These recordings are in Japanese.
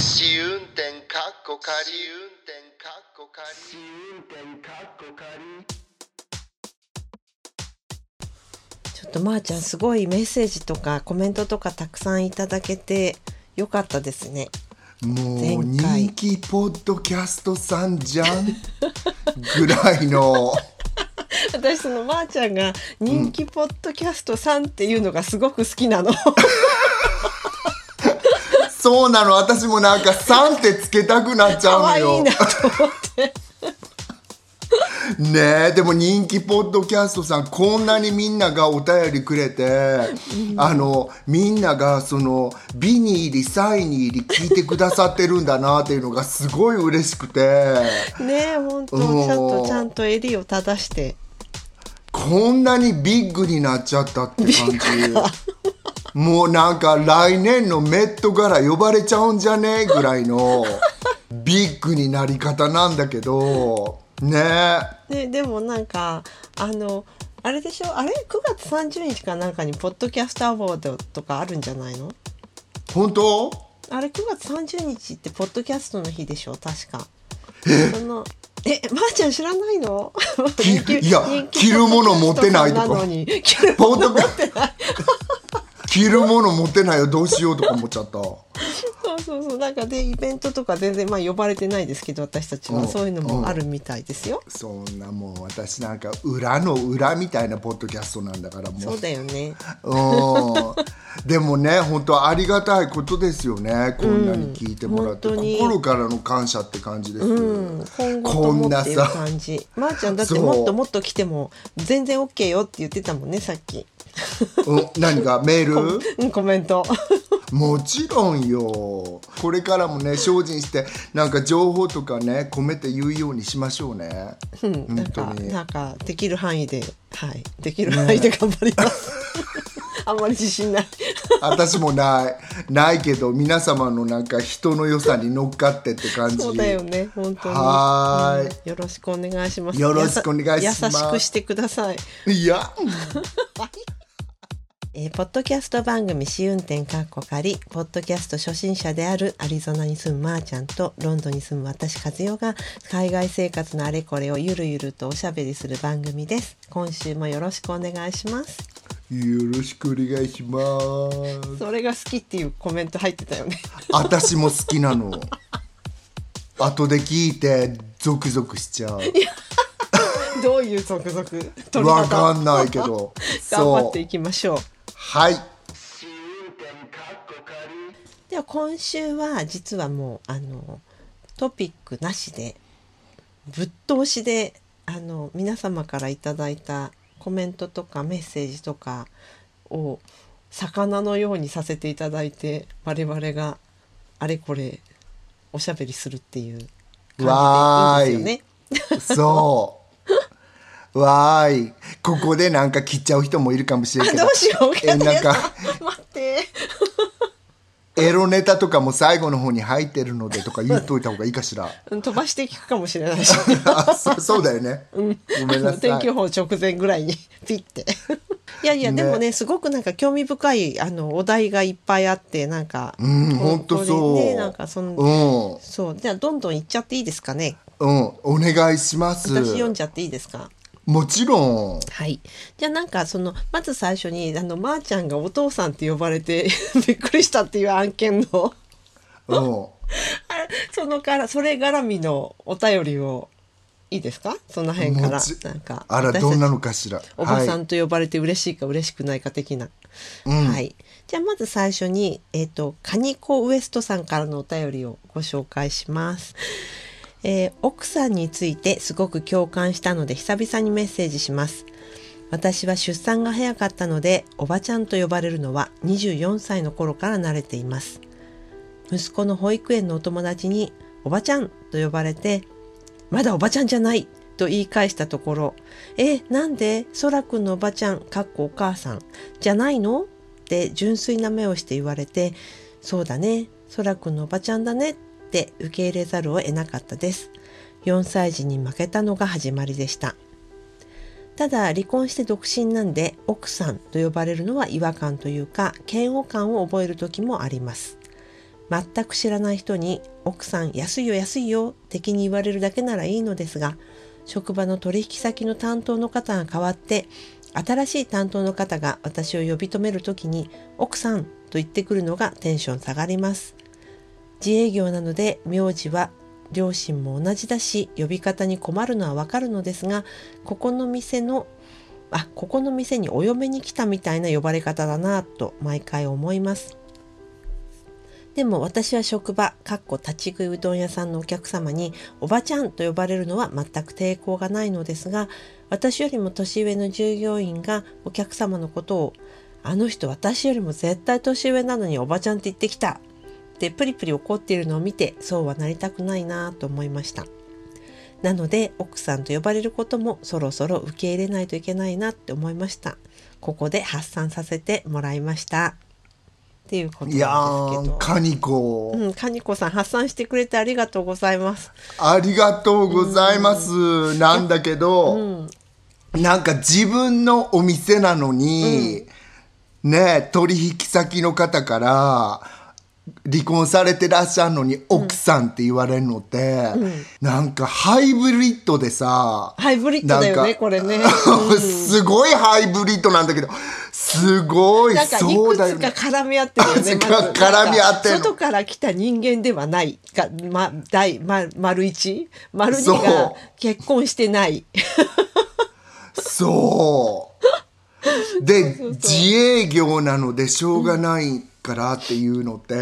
試運転かっこ仮運転かっこ仮試運転かっこ仮ちょっとまーちゃんすごいメッセージとかコメントとかたくさんいただけてよかったですね。もう人気ポッドキャストさんじゃん ぐらいの私そのまーちゃんが人気ポッドキャストさんっていうのがすごく好きなの。そうなの。私もなんか「さん」ってつけたくなっちゃうの可愛いよなと思って。ねえでも人気ポッドキャストさんこんなにみんながお便りくれて、あのみんながその美に入りサイに入り聞いてくださってるんだなっていうのがすごい嬉しくて。ねえ本当ちうん。ゃんとちゃんと襟を正して。こんなにビッグになっちゃったって感じもうなんか来年のメット柄呼ばれちゃうんじゃねえぐらいの ビッグになり方なんだけどね。えねでもなんかあのあれでしょ？あれ？9月30日かなんかにポッドキャストアワードとかあるんじゃないの？本当？あれ？9月30日ってポッドキャストの日でしょ？確か。そのえまー、ちゃん知らないの？いや着るもの持てないとかポッドキャストさんなのに着るもの持ってない着るもの持てないよどうしようとか思っちゃった。そうそうそうなんかでイベントとか全然まあ呼ばれてないですけど私たちは、うんそういうのもあるみたいですよ、そんなもう私なんか裏の裏みたいなポッドキャストなんだからもう。そうだよね。うん。でもね本当ありがたいことですよねこんなに聞いてもらって、うん心からの感謝って感じです、うん、今後ともっていう感じ。まー、ちゃんだってもっともっと来ても全然 OK よって言ってたもんねさっき、うん何がメール？うん、コメント。もちろんよ。これからもね精進してなんか情報とかね込めて言うようにしましょうね。うん、本当に。かなんかできる範囲ではい。できる範囲で頑張ります、あんまり自信ない。私もない。ないけど皆様のなんか人の良さに乗っかってって感じ。そうだよね。本当に。はーい。うん。よろしくお願いします。よろしくお願いします。優しくしてください。いや えーポッドキャスト番組試運転かっこ仮ポッドキャスト初心者であるアリゾナに住むまーちゃんとロンドンに住む私和代が海外生活のあれこれをゆるゆるとおしゃべりする番組です。今週もよろしくお願いします。よろしくお願いします。それが好きっていうコメント入ってたよね。私も好きなの。後で聞いてゾクゾクしちゃう。どういう続々取りわ方かんないけど。頑張っていきましょうはい。では今週は実はもうあのトピックなしでぶっ通しであの皆様からいただいたコメントとかメッセージとかを魚のようにさせていただいて我々があれこれおしゃべりするっていう感じでいいんですよね。そうわーい。ここでなんか切っちゃう人もいるかもしれんけど。どうしよう。えなんか待って。エロネタとかも最後の方に入ってるのでとか言っといた方がいいかしら。う ん飛ばしていくかもしれないし、あそそうだよね、ごめんなさい。天気予報直前ぐらいにピッて。いやいや、ね。でもねすごくなんか興味深いあのお題がいっぱいあってなんかうんこほんとそう。ねなんかその、うん。そう。じゃあどんどんいっちゃっていいですかね。うん。お願いします。私読んじゃっていいですか？もちろん。はい。じゃあなんかそのまず最初にあのまー、ちゃんがお父さんって呼ばれて びっくりしたっていう案件の。そのからそれ絡みのお便りをいいですか？その辺から。なんかあらどんなのかしら。おばさはいんと呼ばれて嬉しいか嬉しくないか的な。うん。はい。じゃあまず最初に、えっ、と、カニコウエストさんからのお便りをご紹介します。えー奥さんについてすごく共感したので久々にメッセージします。私は出産が早かったので、おばちゃんと呼ばれるのは24歳の頃から慣れています。息子の保育園のお友達に、おばちゃんと呼ばれて、まだおばちゃんじゃないと言い返したところ、え、なんでそらくんのおばちゃん、かっこお母さん、じゃないの？って純粋な目をして言われて、そうだね、そらくんのおばちゃんだねって受け入れざるを得なかったです。4歳児に負けたのが始まりでした。ただ離婚して独身なんで奥さんと呼ばれるのは違和感というか嫌悪感を覚える時もあります全く知らない人に奥さん安いよ安いよ的に言われるだけならいいのですが職場の取引先の担当の方が変わって新しい担当の方が私を呼び止める時に奥さんと言ってくるのがテンション下がります自営業なので名字は両親も同じだし呼び方に困るのはわかるのですがここの店のあここの店にお嫁に来たみたいな呼ばれ方だなと毎回思います。でも私は職場かっこ立ち食いうどん屋さんのお客様におばちゃんと呼ばれるのは全く抵抗がないのですが私よりも年上の従業員がお客様のことをあの人私よりも絶対年上なのにおばちゃんって言ってきた。ってプリプリ怒っているのを見てそうはなりたくないなと思いました。なので奥さんと呼ばれることもそろそろ受け入れないといけないなって思いました。ここで発散させてもらいました。っていうことなんですけいやカニコ、うん、カニコさん発散してくれてありがとうございます。ありがとうございます、なんだけど、なんか自分のお店なのに、ね取引先の方から離婚されてらっしゃるのに奥さんって言われるのって、なんかハイブリッドでさハイブリッドだよね、これね。すごいハイブリッドなんだけどすごいなんかいそうくつかだよね絡み合ってるよね。まず絡み合ってる外から来た人間ではない。がま、第、ま、丸一？丸二が結婚してない。そう。で、自営業なのでしょうがないからっていうのって、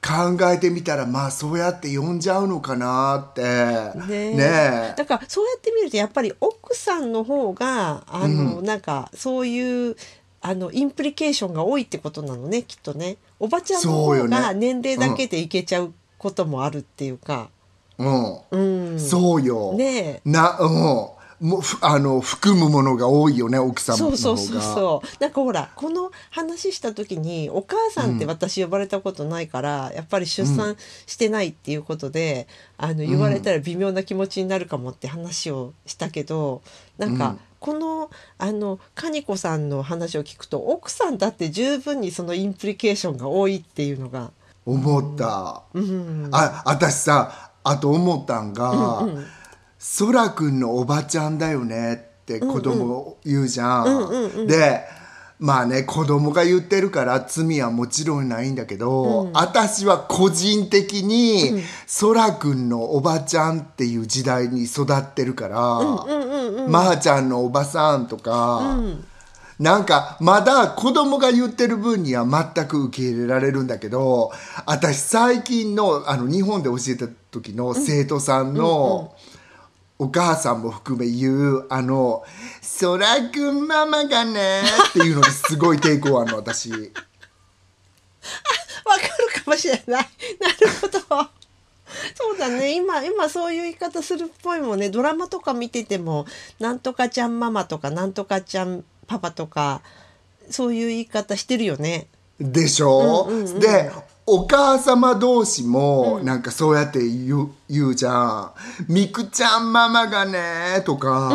考えてみたら、まあそうやって呼んじゃうのかなって。ねねだからそうやって見るとやっぱり奥さんの方があの、なんかそういうあのインプリケーションが多いってことなのねきっとね。おばちゃんの方が年齢だけでいけちゃうこともあるっていうか、うん。うん、そうよ。ねえ。な、うん。もあの含むものが多いよね奥様の方が。そうそうそうそう。なんかほらこの話した時にお母さんって私呼ばれたことないから、やっぱり出産してないっていうことで、あの言われたら微妙な気持ちになるかもって話をしたけどなんか、このあのカニコさんの話を聞くと奥さんだって十分にそのインプリケーションが多いっていうのが、思った、うん、あ私さあと思ったんが、そらくんのおばちゃんだよねって子供言うじゃん。でまあね子供が言ってるから罪はもちろんないんだけど、私は個人的にそらくんのおばちゃんっていう時代に育ってるから、まー、ちゃんのおばさんとか。なんかまだ子供が言ってる分には全く受け入れられるんだけど私最近のあの日本で教えた時の生徒さんのお母さんも含め言うあの「そらくんママがね」っていうのにすごい抵抗あるの私。わかるかもしれない。なるほど。そうだね今今そういう言い方するっぽいもんねドラマとか見ててもなんとかちゃんママとかなんとかちゃんパパとかそういう言い方してるよね。でしょ、でお母様同士もなんかそうやって言う,、言うじゃん「みくちゃんママがね」とか、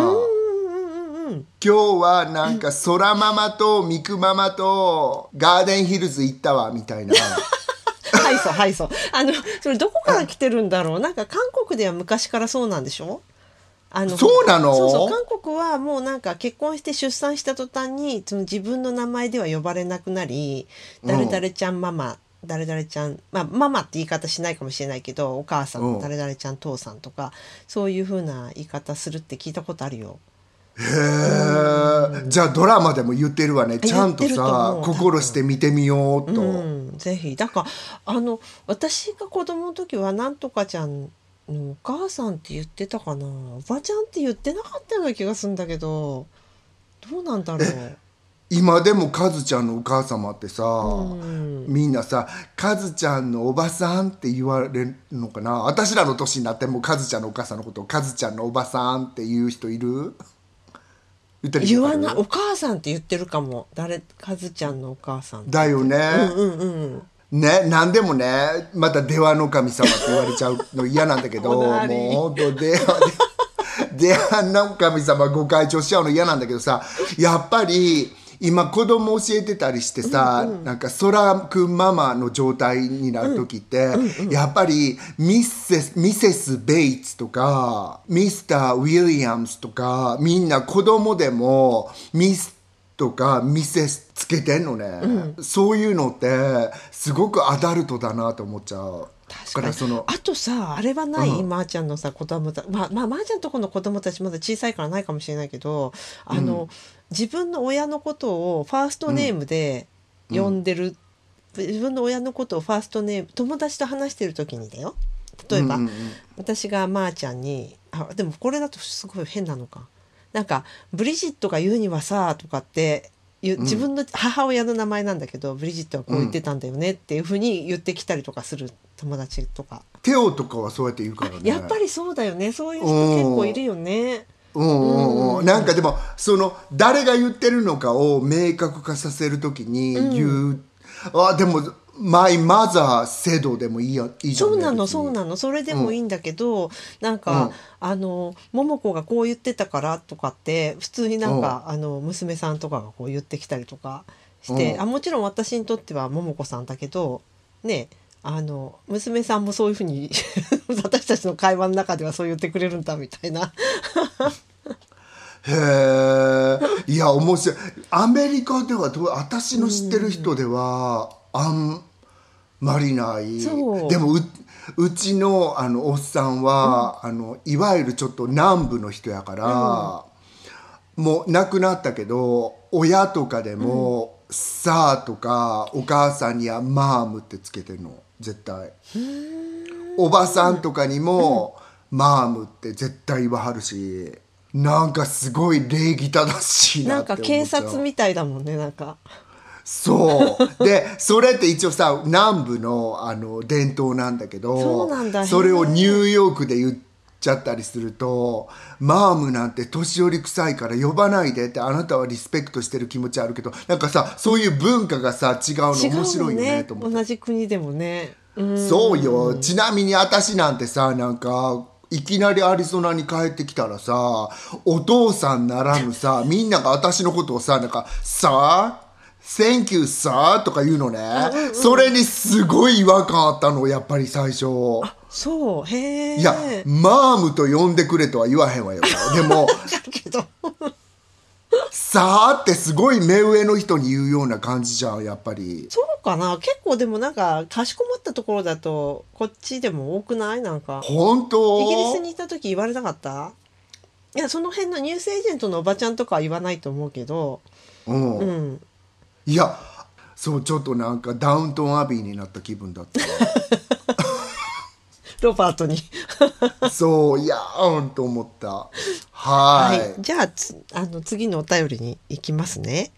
今日はなんか空ママとみくママとガーデンヒルズ行ったわみたいな。はいそうはいそう。あのそれどこから来てるんだろう？なんか韓国では昔からそうなんでしょ？あのそうなの？そうそう。韓国はもうなんか結婚して出産した途端にその自分の名前では呼ばれなくなり誰々ちゃんママ、誰々ちゃんまあママって言い方しないかもしれないけどお母さん、うん。誰々ちゃん父さんとかそういう風な言い方するって聞いたことあるよ。へえじゃあドラマでも言ってるわね。ちゃんとさ心して見てみようと、うん、ぜひ。だからあの私が子供の時はなんとかちゃんのお母さんって言ってたかな。おばちゃんって言ってなかったような気がするんだけどどうなんだろう今でもカズちゃんのお母様ってさ、ん。みんなさ「カズちゃんのおばさん」って言われるのかな？私らの年になってもカズちゃんのお母さんのことを「カズちゃんのおばさん」って言う人いる？言ったり言わない。お母さんって言ってるかも。誰？かずちゃんのお母さんだよね、うんうんね何でもねまた出羽の神様って言われちゃうの嫌なんだけど おもうなり。ほんと出羽で出羽の神様ご会長しちゃうの嫌なんだけどさやっぱり今子供教えてたりしてさ、なんか空くんママの状態になる時って、やっぱりミセスミセス・ベイツとかミスター・ウィリアムスとかみんな子供でもミスとかミセスつけてんのね、そういうのってすごくアダルトだなと思っちゃう。確かに。そのあとさあれはない、うん。まー、ちゃんのさ子供たまあまあまー、ちゃんとこの子供たちまだ小さいからないかもしれないけどあの、自分の親のことをファーストネームで呼んでる、自分の親のことをファーストネーム友達と話してる時にだよ。例えば、うんうんうん私がまーちゃんにあでもこれだとすごい変なのか。なんか「ブリジットが言うにはさ」とかって自分の母親の名前なんだけど、ブリジットはこう言ってたんだよねっていうふうに言ってきたりとかする友達とか、テオとかはそうやって言うからね。やっぱりそうだよね。そういう人結構いるよね。うんうんうん、なんかでもその誰が言ってるのかを明確化させるときに言う、あでも「マイマザーセド」でもいいやいいじゃん、ね、そうなのそうなの。それでもいいんだけど、なんか、あの桃子がこう言ってたからとかって普通になんか、あの娘さんとかがこう言ってきたりとかして、うん。あもちろん私にとっては桃子さんだけどねあの娘さんもそういうふうに 私たちの会話の中ではそう言ってくれるんだみたいなへえいや面白い。アメリカでは私の知ってる人ではあんまりない。でもううちのあのおっさんは、あのいわゆるちょっと南部の人やから、もう亡くなったけど親とかでも「さあ」とかお母さんには「マーム」ってつけてるの。絶対。おばさんとかにも「マーム」って絶対言わはるしなんかすごい礼儀正しいななんって思か警っちゃう。察みたいだもんねなんか。そう。でそれって一応さ南部のあの伝統なんだけどそうなんだ。それをニューヨークで言っちゃったりすると「マームなんて年寄り臭いから呼ばないで」ってあなたはリスペクトしてる気持ちあるけどなんかさそういう文化がさ違うの面白いよねね。と思って。同じ国でもね。うん。そうよ。ちなみに私なんてさなんかいきなりアリゾナに帰ってきたらさお父さんならぬさみんなが私のことをさなんか「さあ Thank you, sir」とか言うのね、それにすごい違和感あったのやっぱり最初。そう。へえいやマームと呼んでくれとは言わへんわよ。でも だけど「さあ」ってすごい目上の人に言うような感じじゃんやっぱり。そうかな。結構でもなんかかしこまったところだとこっちでも多くない？なんか。本当？イギリスにいた時言われなかった？いやその辺のニュースエージェントのおばちゃんとかは言わないと思うけど。うん。うん。いやそうちょっとなんかダウントンアビーになった気分だった ロバートに。そういやーんと思った。ははい。ーい、じゃあつあの次のお便りに行きますね。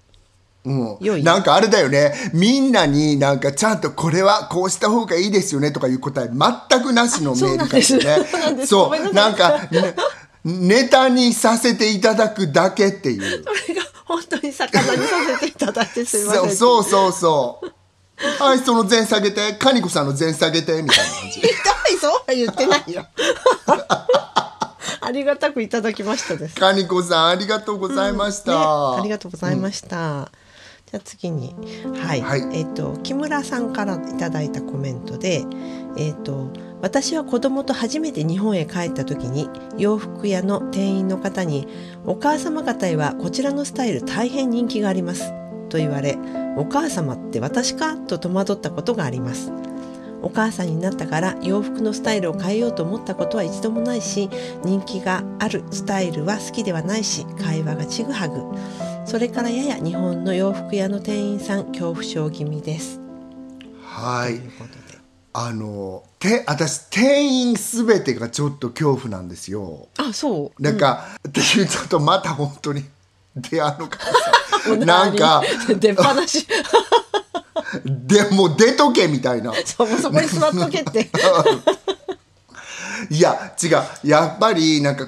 うん。良い。なんかあれだよね。みんなになんかちゃんとこれはこうした方がいいですよねとかいう答え全くなしのメールからそうなんです。そう。なんそうなんか、ね、ネタにさせていただくだけっていう。それが本当に魚にさせていただいてすいません。そうそうそうそうはいその前下げてカニコさんの前下げてみたいな感じ。痛いそうは言ってないよ。ありがたくいただきましたです。カニコさんありがとうございました、ね、ありがとうございました。じゃあ次に、はい、はい。えっ、と木村さんからいただいたコメントで、えっ、と私は子供と初めて日本へ帰った時に洋服屋の店員の方にお母様方へはこちらのスタイル大変人気がありますと言われ、お母様って私かと戸惑ったことがあります。お母さんになったから洋服のスタイルを変えようと思ったことは一度もないし人気があるスタイルは好きではないし会話がちぐはぐ。それからやや日本の洋服屋の店員さん恐怖症気味です。はい。あのて私店員すべてがちょっと恐怖なんですよ。あそう。なんか、っていうちょっとまた本当に出会うのかな なんか 出っ放し。でもう出とけみたいな。そうそこに座っとけって。いや違う。やっぱりなんか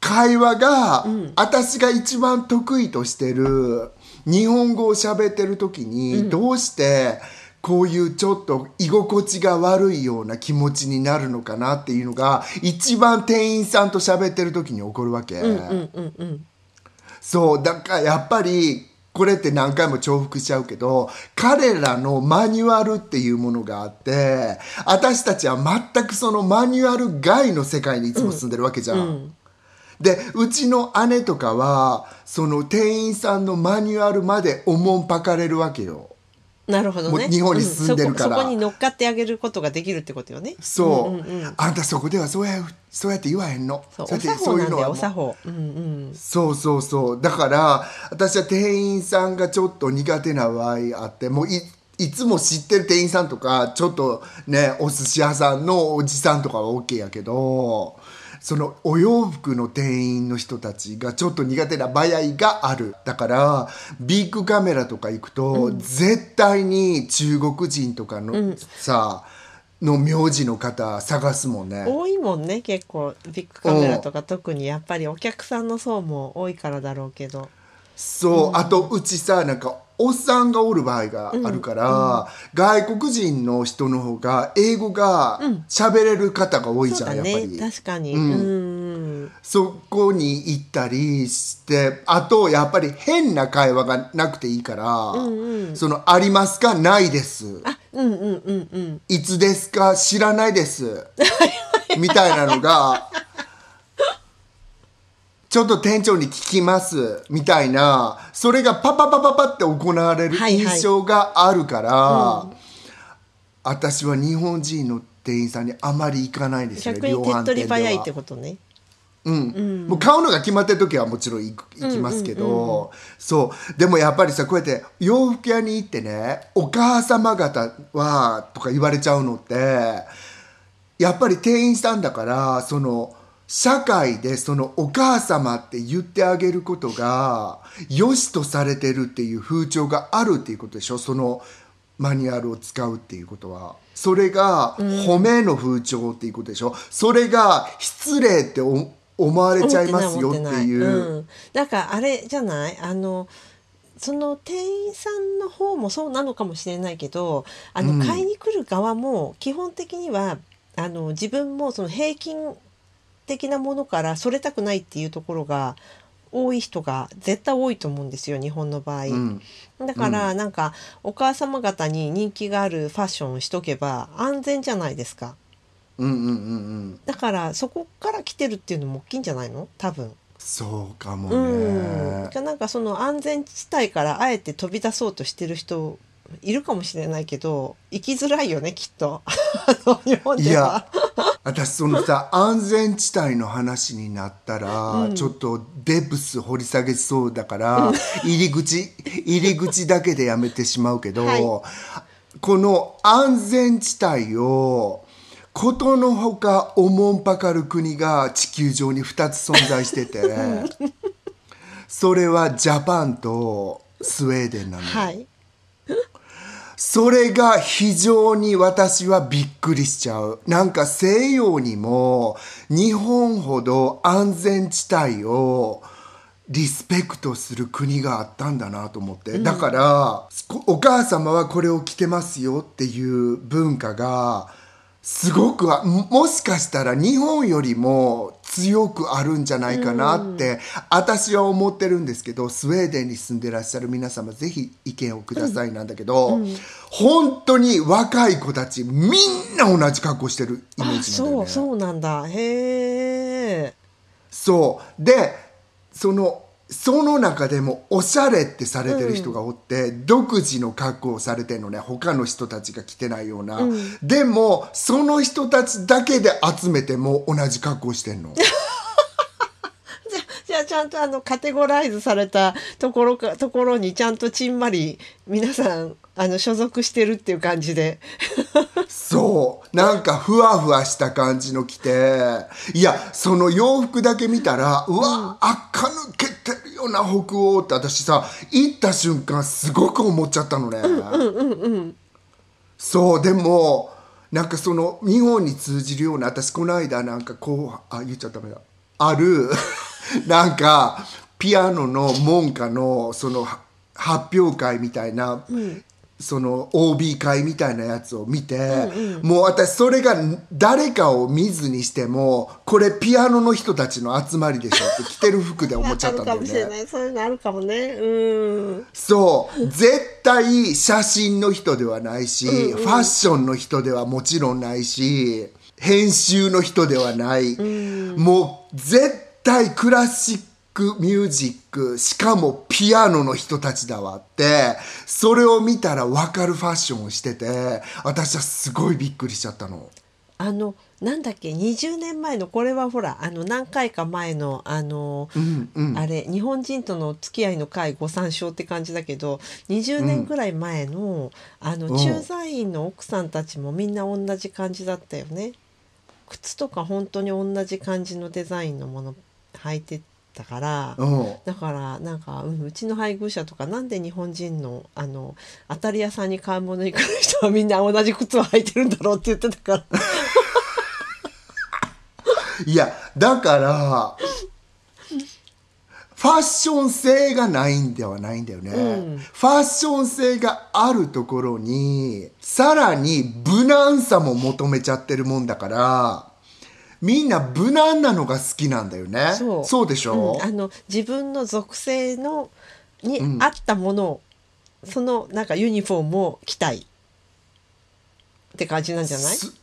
会話が、私が一番得意としてる日本語を喋ってる時に、どうしてこういうちょっと居心地が悪いような気持ちになるのかなっていうのが一番店員さんと喋ってる時に起こるわけ。うんうんうんそうだからやっぱり言これって何回も重複しちゃうけど彼らのマニュアルっていうものがあって私たちは全くそのマニュアル外の世界にいつも住んでるわけじゃん。でうちの姉とかはその店員さんのマニュアルまでおもんぱかれるわけよ。なるほどね。日本に住んでるからうそこそこに乗っかってあげることができるってことよね。そう、んうんうんあんたそこではそうやそうやって言わへんのそう、おやって作法なんだよ、もうお作法。うんうん。そうそうそうだから私は店員さんがちょっと苦手な場合あってもういいつも知ってる店員さんとかちょっとねお寿司屋さんのおじさんとかは OK やけどそのお洋服の店員の人たちがちょっと苦手な場合があるだからビッグカメラとか行くと、絶対に中国人とかの、さの名字の方探すもんね。多いもんね、結構。ビッグカメラとか特にやっぱりお客さんの層も多いからだろうけど。そう、あとうちさなんかおっさんがおる場合があるから、外国人の人の方が英語が喋れる方が多いじゃん、そうだね。やっぱり。確かに。ううん。んうん。そこに行ったりしてあとやっぱり変な会話がなくていいから「そのありますか？ないです」あ、うんうんうんうん。いつですか？知らないです」みたいなのがちょっと店長に聞きますみたいなそれがパパパパパって行われるはいはい。印象があるから、私は日本人の店員さんにあまり行かないですね逆に手っ取り早いってはことね。うん。もう買うのが決まってる時はもちろん行く行きますけど、そう。でもやっぱりさこうやって洋服屋に行ってねお母様方はとか言われちゃうのってやっぱり店員さんだからその社会でそのお母様って言ってあげることが良しとされてるっていう風潮があるっていうことでしょ？そのマニュアルを使うっていうことは。それが褒めの風潮っていうことでしょ、それが失礼ってお思われちゃいますよっていいう。うん、なん。かあれじゃない？あのその店員さんの方もそうなのかもしれないけどあの、うん。買いに来る側も基本的にはあの自分もその平均的なものからそれたくないっていうところが多い人が絶対多いと思うんですよ日本の場合。うんだから、なんかお母様方に人気があるファッションをしとけば安全じゃないですか。うんうんうんうんだからそこから来てるっていうのも大きいんじゃないの？多分。そうかもうん、ね。なんかその安全地帯からあえて飛び出そうとしてる人いるかもしれないけど生きづらいよねきっと 日本いではや。私そのさ安全地帯の話になったら、ちょっとデプス掘り下げそうだから、入り口入り口だけでやめてしまうけど、はい。この安全地帯をことのほかおもんぱかる国が地球上に2つ存在しててそれはジャパンとスウェーデンなのよ。はいそれが非常に私はびっくりしちゃう。なんか西洋にも日本ほど安全地帯をリスペクトする国があったんだなと思って。だから、こお母様はこれを着てますよっていう文化がすごくあももしかしたら日本よりも強くあるんじゃないかなって、私は思ってるんですけどスウェーデンに住んでらっしゃる皆様ぜひ意見をくださいなんだけど、本当に若い子たちみんな同じ格好してるイメーあジなんだよね。そうそうなんだ。へえそう。でそのその中でもおしゃれってされてる人がおって、独自の格好をされてるのね。他の人たちが着てないような、でもその人たちだけで集めても同じ格好してんの。じゃあちゃんとあのカテゴライズされたところかところにちゃんとちんまり皆さんあの所属してるっていう感じで。そう。なんかふわふわした感じの着て。いやその洋服だけ見たらうわ、垢抜けてるような北欧って私さ行った瞬間すごく思っちゃったのね、そうでもなんかその日本に通じるような私この間なんかこうあ言っちゃダメだ。ある なんかピアノの門下のそのは発表会みたいな、その OB 会みたいなやつを見て、もう私それが誰かを見ずにしてもこれピアノの人たちの集まりでしょって着てる服で思っちゃったんだよわかるかもしれなね。いそういうのあるかもね。うん。そう。絶対写真の人ではないし、ファッションの人ではもちろんないし編集の人ではない、もう絶対クラシックミュージックしかもピアノの人たちだわってそれを見たら分かるファッションをしてて私はすごいびっくりしちゃったの。あのなんだっけ20年前のこれはほらあの何回か前のあの、あれ日本人とのお付き合いの会ご参照って感じだけど20年ぐらい前の,、あのうん駐在員の奥さんたちもみんな同じ感じだったよね。靴とか本当に同じ感じのデザインのもの履いてたから。うん。だからなんか、うん、うちの配偶者とかなんで日本人のあの当たり屋さんに買い物に来る人はみんな同じ靴を履いてるんだろうって言ってたから。いやだからファッション性がないんではないんだよね、ファッション性があるところにさらに無難さも求めちゃってるもんだからみんな無難なのが好きなんだよね。そう。でしょ、うんあの自分の属性のに合ったものを、そのなんかユニフォームを着たい。って感じなんじゃない？す。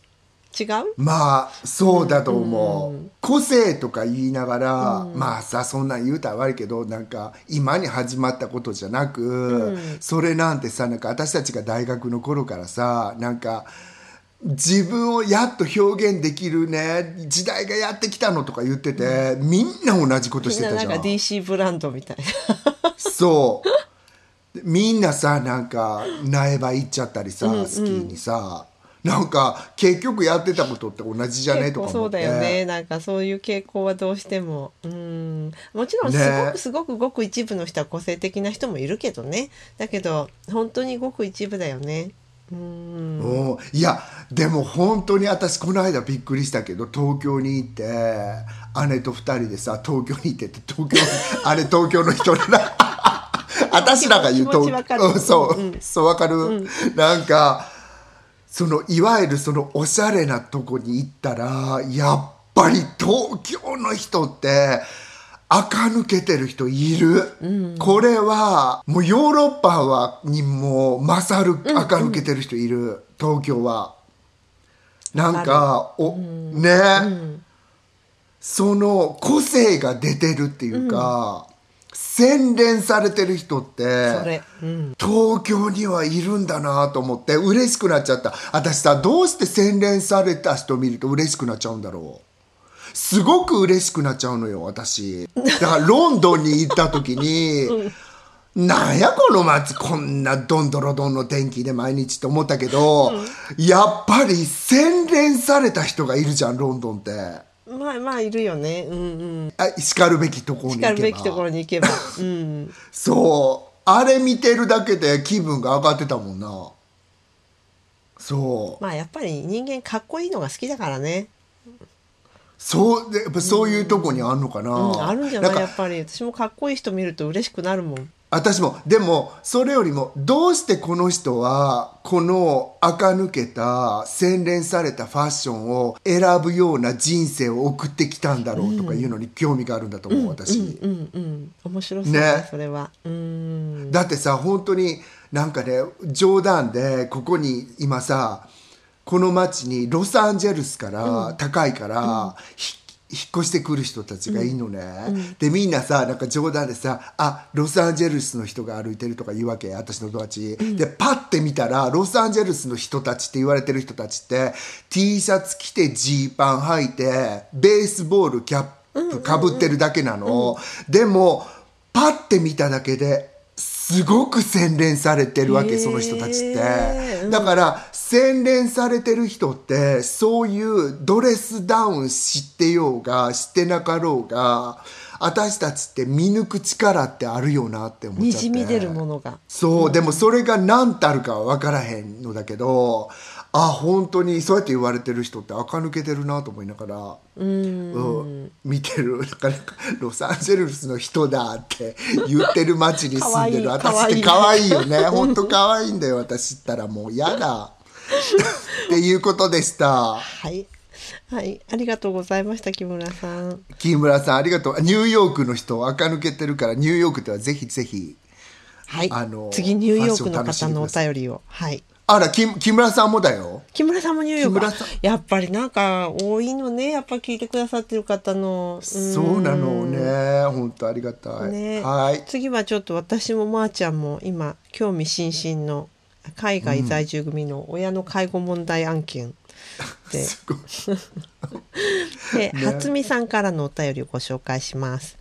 違う？まあそうだと思う、個性とか言いながら、まあさそんなん言うたら悪いけどなんか今に始まったことじゃなく、それなんてさなんか私たちが大学の頃からさなんか自分をやっと表現できるね。時代がやってきたのとか言ってて、みんな同じことしみんななんかてたじゃん DC ブランドみたいな。そう。でみんなさなんか苗場行っちゃったりさ、スキーにさなんか結局やってたことって同じじゃねとか思って。だよね。なんかそういう傾向はどうしても。うん。もちろんすねごくすごくごく一部の人は個性的な人もいるけどね。だけど本当にごく一部だよねうん。うんいやでも本当に私この間びっくりしたけど東京に行って姉と2人でさ東京に行ってて東京 に姉東京の人でな 私らが言うとうんそう、うん。そうわかる、なんかそのいわゆるそのおしゃれなとこに行ったらやっぱり東京の人って垢抜けてる人いる、これはもうヨーロッパはにも勝る垢抜けてる人いる、東京は。なんかお、ね、その個性が出てるっていうか、洗練されてる人ってうん。東京にはいるんだなと思って嬉しくなっちゃった。私さどうして洗練された人見ると嬉しくなっちゃうんだろうすごく嬉しくなっちゃうのよ私。だからロンドンに行った時に、なんやこの街こんなどんどろどんの天気で毎日って思ったけど、やっぱり洗練された人がいるじゃんロンドンって。まあまあいるよね。うんうん。あしかるべきところに行けば。しかるべきところに行けば。うん。そう。あれ見てるだけで気分が上がってたもんな。そう。まあやっぱり人間かっこいいのが好きだからねそうでやっぱそういうとこにあんのかな、うん。あるんじゃない？かやっぱり。私もかっこいい人見ると嬉しくなるもん。私も。でもそれよりもどうしてこの人はこの垢抜けた洗練されたファッションを選ぶような人生を送ってきたんだろうとかいうのに興味があるんだと思う、私、うんうん。面白そうねね。それは。うん。だってさ本当になんかね冗談でここに今さこの町にロサンゼルスから高いから、ひ引っ越してくる人たちがいいのね、でみんなさなんか冗談でさ「あロサンゼルスの人が歩いてる」とか言うわけ私の友達、でパッて見たらロサンゼルスの人たちって言われてる人たちって T シャツ着てジーパン履いてベースボールキャップかぶってるだけなの、でもパッて見ただけですごく洗練されてるわけその人たちって、うん。だから洗練されてる人ってそういうドレスダウン知ってようが知ってなかろうが私たちって見抜く力ってあるよなって思っちゃって。にじみ出るものが。そう、でもそれが何たるかは分からへんのだけどあ本当にそうやって言われてる人って垢抜けてるなと思いながら、うん。うん。見てる。なかなかロサンゼルスの人だって言ってる街に住んでる。私って可愛いよね。本当可愛いんだよ。私ったらもう嫌だ。っていうことでした。はい。はい。ありがとうございました木村さん。木村さんありがとう。ニューヨークの人垢抜けてるからニューヨークではぜひぜひはい。あの次ニューヨークの方のお便りを。はいあら木木村さんもだよ。木村さんもニューヨーク。やっぱりなんか多いのねやっぱ聞いてくださってる方の。そうなのね。本当ありがたい、ね。はい。次はちょっと私もまーちゃんも今興味津々の海外在住組の親の介護問題案件で、すごい。で、初見さんからのお便りをご紹介します。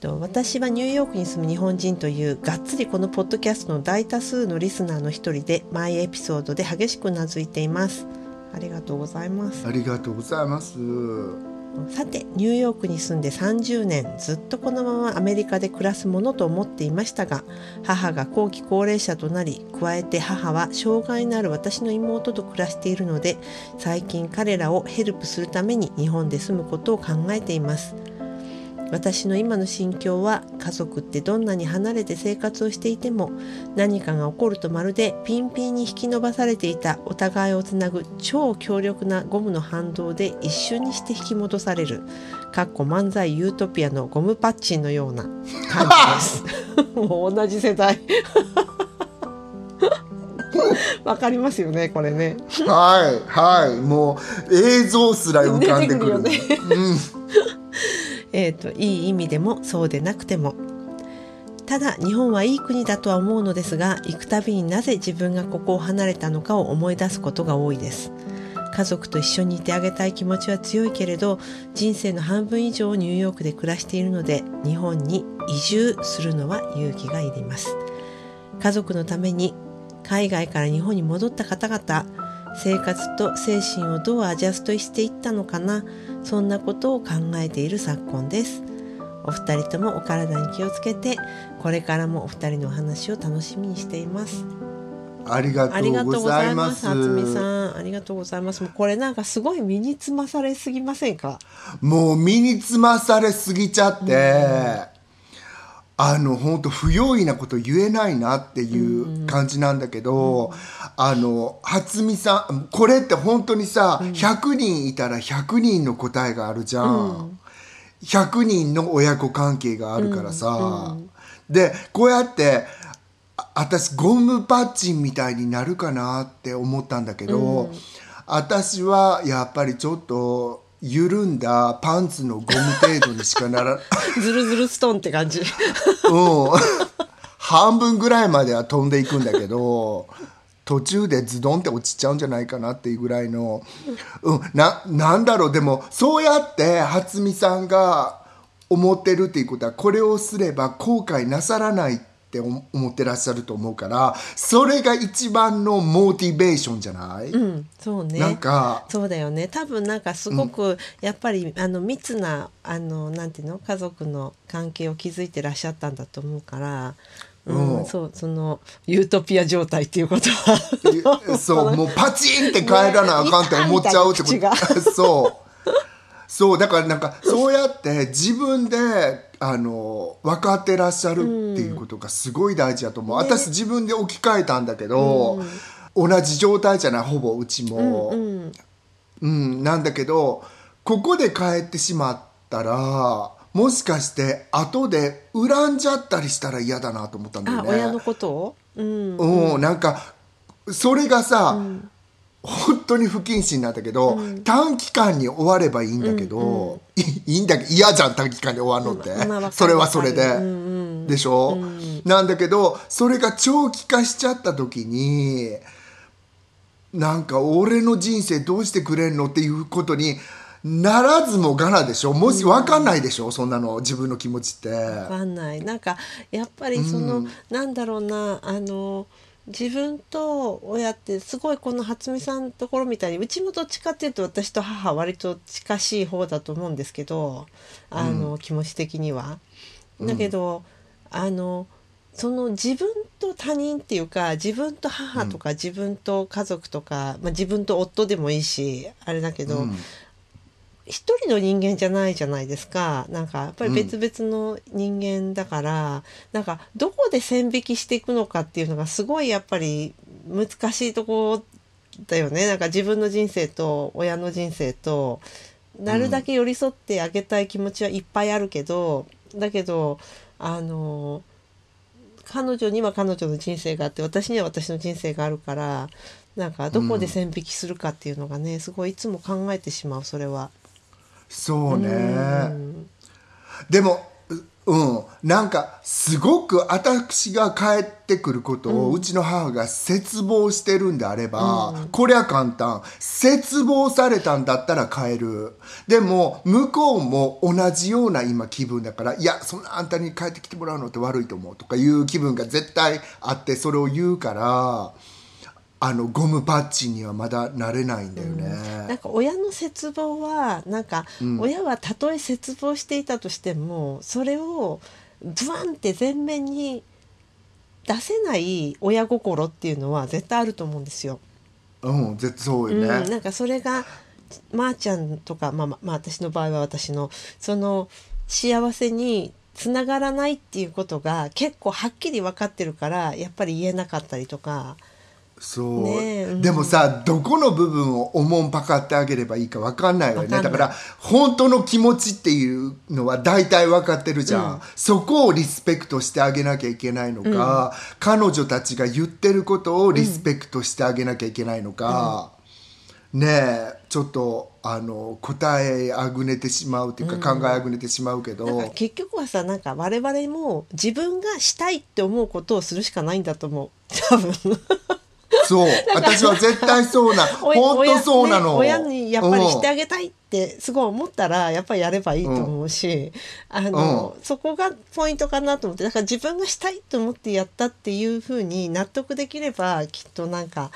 と私はニューヨークに住む日本人というがっつりこのポッドキャストの大多数のリスナーの一人で毎エピソードで激しくうなずいています。ありがとうございます。ありがとうございますさてニューヨークに住んで30年ずっとこのままアメリカで暮らすものと思っていましたが母が後期高齢者となり加えて母は障害のある私の妹と暮らしているので最近彼らをヘルプするために日本で住むことを考えています私の今の心境は家族ってどんなに離れて生活をしていても何かが起こるとまるでピンピンに引き伸ばされていたお互いをつなぐ超強力なゴムの反動で一瞬にして引き戻される。かっこ漫才ユートピアのゴムパッチンのような。感じですもう同じ世代。わかりますよねこれね。はいはい。もう映像すら浮かんでくる。出てくるうんえー、といい意味でもそうでなくても。ただ日本はいい国だとは思うのですが行くたびになぜ自分がここを離れたのかを思い出すことが多いです。家族と一緒にいてあげたい気持ちは強いけれど人生の半分以上をニューヨークで暮らしているので日本に移住するのは勇気がいります。家族のために海外から日本に戻った方々生活と精神をどうアジャストしていったのかなそんなことを考えている昨今です。お二人ともお体に気をつけてこれからもお二人のお話を楽しみにしています。ありがとうごございますす厚みさん。ありがとうございます。もうこれなんかすごい身につまされすぎませんか？もう身につまされすぎちゃって、あの本当不用意なこと言えないなっていう感じなんだけど、あの初見さんこれって本当にさ、100人いたら100人の答えがあるじゃん、100人の親子関係があるからさ、でこうやってあ私ゴムパッチンみたいになるかなって思ったんだけど、私はやっぱりちょっと緩んだパンツのゴム程度にしかなら ズルズルストーンって感じ。うん。半分ぐらいまでは飛んでいくんだけど途中でズドンって落ちちゃうんじゃないかなっていうぐらいの、うん、ななんだろう。でもそうやって初見さんが思ってるっていうことはこれをすれば後悔なさらないって思思ってらっしゃると思うからそれが一番のモチベーションじゃない、うんそうね。なんかそうだよね。多分なんかすごくやっぱり、あの密なあのなんていうの？家族の関係を築いてらっしゃったんだと思うから、うんうん。そうそのユートピア状態っていうことは。そうもうパチンって帰らなあかんって思っちゃうってこと。そうそうだからなんかそうやって自分であの分かってらっしゃるっていうことがすごい大事だと思う、私自分で置き換えたんだけど、同じ状態じゃないほぼうちも、うんうん、なんだけどここで帰ってしまったらもしかして後で恨んじゃったりしたら嫌だなと思ったんだよね。あ親のことを？うん。うん、なんかそれがさ、本当に不謹慎なんだけど、短期間に終わればいいんだけど、いいいんだけど嫌じゃん短期間で終わるのって、まあそれはそれで、うんうんでしょ、なんだけどそれが長期化しちゃった時になんか俺の人生どうしてくれんのっていうことにならずもがなでしょ？もし分かんないでしょ、そんなの自分の気持ちって。わかんない。なんかやっぱりその、なんだろうなあの自分と親ってすごいこの初見さんのところみたいにうちもどっちかっていうと私と母は割と近しい方だと思うんですけどあの、気持ち的には。だけど、あのその自分と他人っていうか自分と母とか自分と家族とか、まあ、自分と夫でもいいしあれだけど、うん一人の人間じゃないじゃないですかなんかやっぱり別々の人間だから、なんかどこで線引きしていくのかっていうのがすごいやっぱり難しいとこだよねなんか自分の人生と親の人生となるだけ寄り添ってあげたい気持ちはいっぱいあるけど、だけどあの彼女には彼女の人生があって私には私の人生があるからなんかどこで線引きするかっていうのがね、すごいいつも考えてしまうそれは。そうね、うん。でもううん。なんかすごく私が帰ってくることを、うちの母が絶望してるんであれば、こりゃ簡単。絶望されたんだったら帰る。でも向こうも同じような今気分だからいやそんなあんたに帰ってきてもらうのって悪いと思うとかいう気分が絶対あってそれを言うからあのゴムパッチンにはまだなれないんだよね。なんか親の絶望はなんか親はたとえ絶望していたとしてもそれをズワンって前面に出せない親心っていうのは絶対あると思うんですよ。うん、絶そうよね。うん、なんかそれがまー、ちゃんとか、まあ、まあまあ私の場合は私のその幸せにつながらないっていうことが結構はっきり分かってるからやっぱり言えなかったりとか。そう、ねえうん。でもさどこの部分をおもんぱかってあげればいいか分かんないわよね。だから本当の気持ちっていうのは大体分かってるじゃん、そこをリスペクトしてあげなきゃいけないのか、彼女たちが言ってることをリスペクトしてあげなきゃいけないのか、ねえちょっとあの答えあぐねてしまうっていうか、考えあぐねてしまうけど、結局はさなんか我々も自分がしたいって思うことをするしかないんだと思う。多分 そう。私は絶対そうな お本当そうなの、親ね親にやっぱりうんしてあげたいってすごい思ったらやっぱりやればいいと思うし、あの、そこがポイントかなと思ってだから自分がしたいと思ってやったっていうふうに納得できればきっとなんか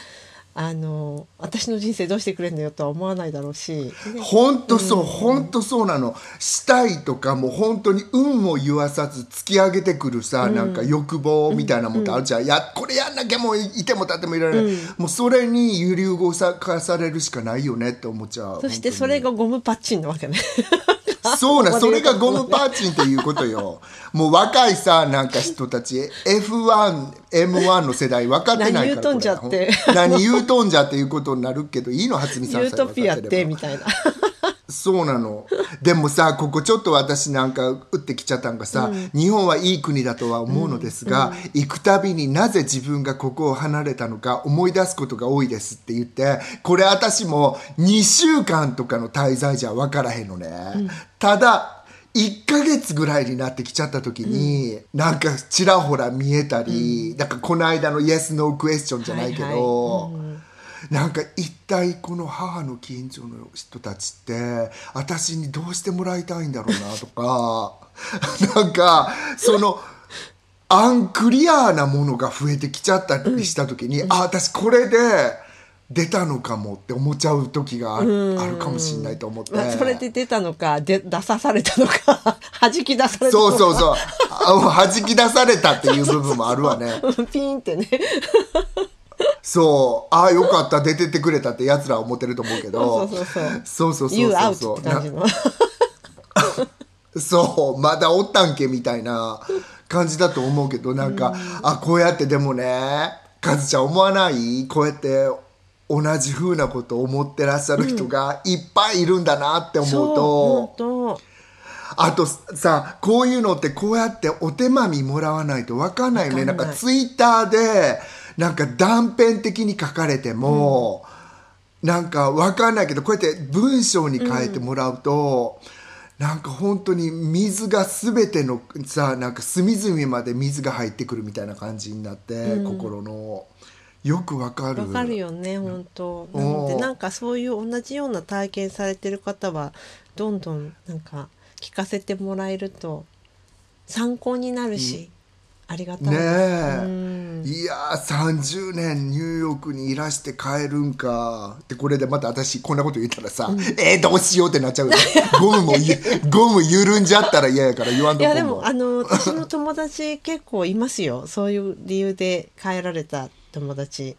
あの私の人生どうしてくれんのよとは思わないだろうし、ね。本当そう、本当そうなの。したいとかもう本当に運を言わさず突き上げてくるさ、なんか欲望みたいなもんってあるじゃん、やこれやんなきゃもういても立ってもいられない、もうそれに揺り動かされるしかないよねって思っちゃうそしてそれがゴムパッチンなわけね。そうなんそれがゴムムパーチンっていうことよ。もう若いさなんか人たち F1M1 の世代分かってないから何言うとんじゃって。何言うとんじゃっていうことになるけどいいの初見さんユートピアってみたいな。そうなの。でもさここちょっと私なんか打ってきちゃったんがさ、日本はいい国だとは思うのですが、行くたびになぜ自分がここを離れたのか思い出すことが多いですって言ってこれ私も2週間とかの滞在じゃ分からへんのね、ただ1ヶ月ぐらいになってきちゃった時に、なんかちらほら見えたり、だからこの間のイエス・ノークエスチョンじゃないけど、はいはいなんか一体この母の近所の人たちって私にどうしてもらいたいんだろうなとか なんかそのアンクリアなものが増えてきちゃったりした時に、あ私これで出たのかもって思っちゃう時がああるかもしれないと思って。まあ、それで出たのかで出さされたのか 弾き出されたのか。そうそうそう。あ弾き出されたっていう部分もあるわね。うんピーンってねそう。ああよかった。出てってくれたってやつらは思ってると思うけど。そうそうそうそう。そうそう You そう out そう。って感じの。そうまだおったんけみたいな感じだと思うけどなんか、あこうやってでもねカズちゃん思わない？こうやって同じ風なことを思ってらっしゃる人がいっぱいいるんだなって思うと、そう本あとさこういうのってこうやってお手間みもらわないと分かんないよね。なんかツイッターでなんか断片的に書かれても、なんか分かんないけどこうやって文章に変えてもらうと、なんか本当に水が全てのさなんか隅々まで水が入ってくるみたいな感じになって、心の。よくわかる。当わかるよね本当。なうん。のでなんかそういう同じような体験されてる方はどんどんなんか聞かせてもらえると参考になるし、ありがたいねえ。いやー30年ニューヨークにいらして帰るんか。でこれでまた私こんなこと言ったらさ、えー、どうしようってなっちゃうよゴムもゆ ゴム緩んじゃったら嫌やから言わんいとこやでもあの私の友達結構いますよ。そういう理由で帰られた友達。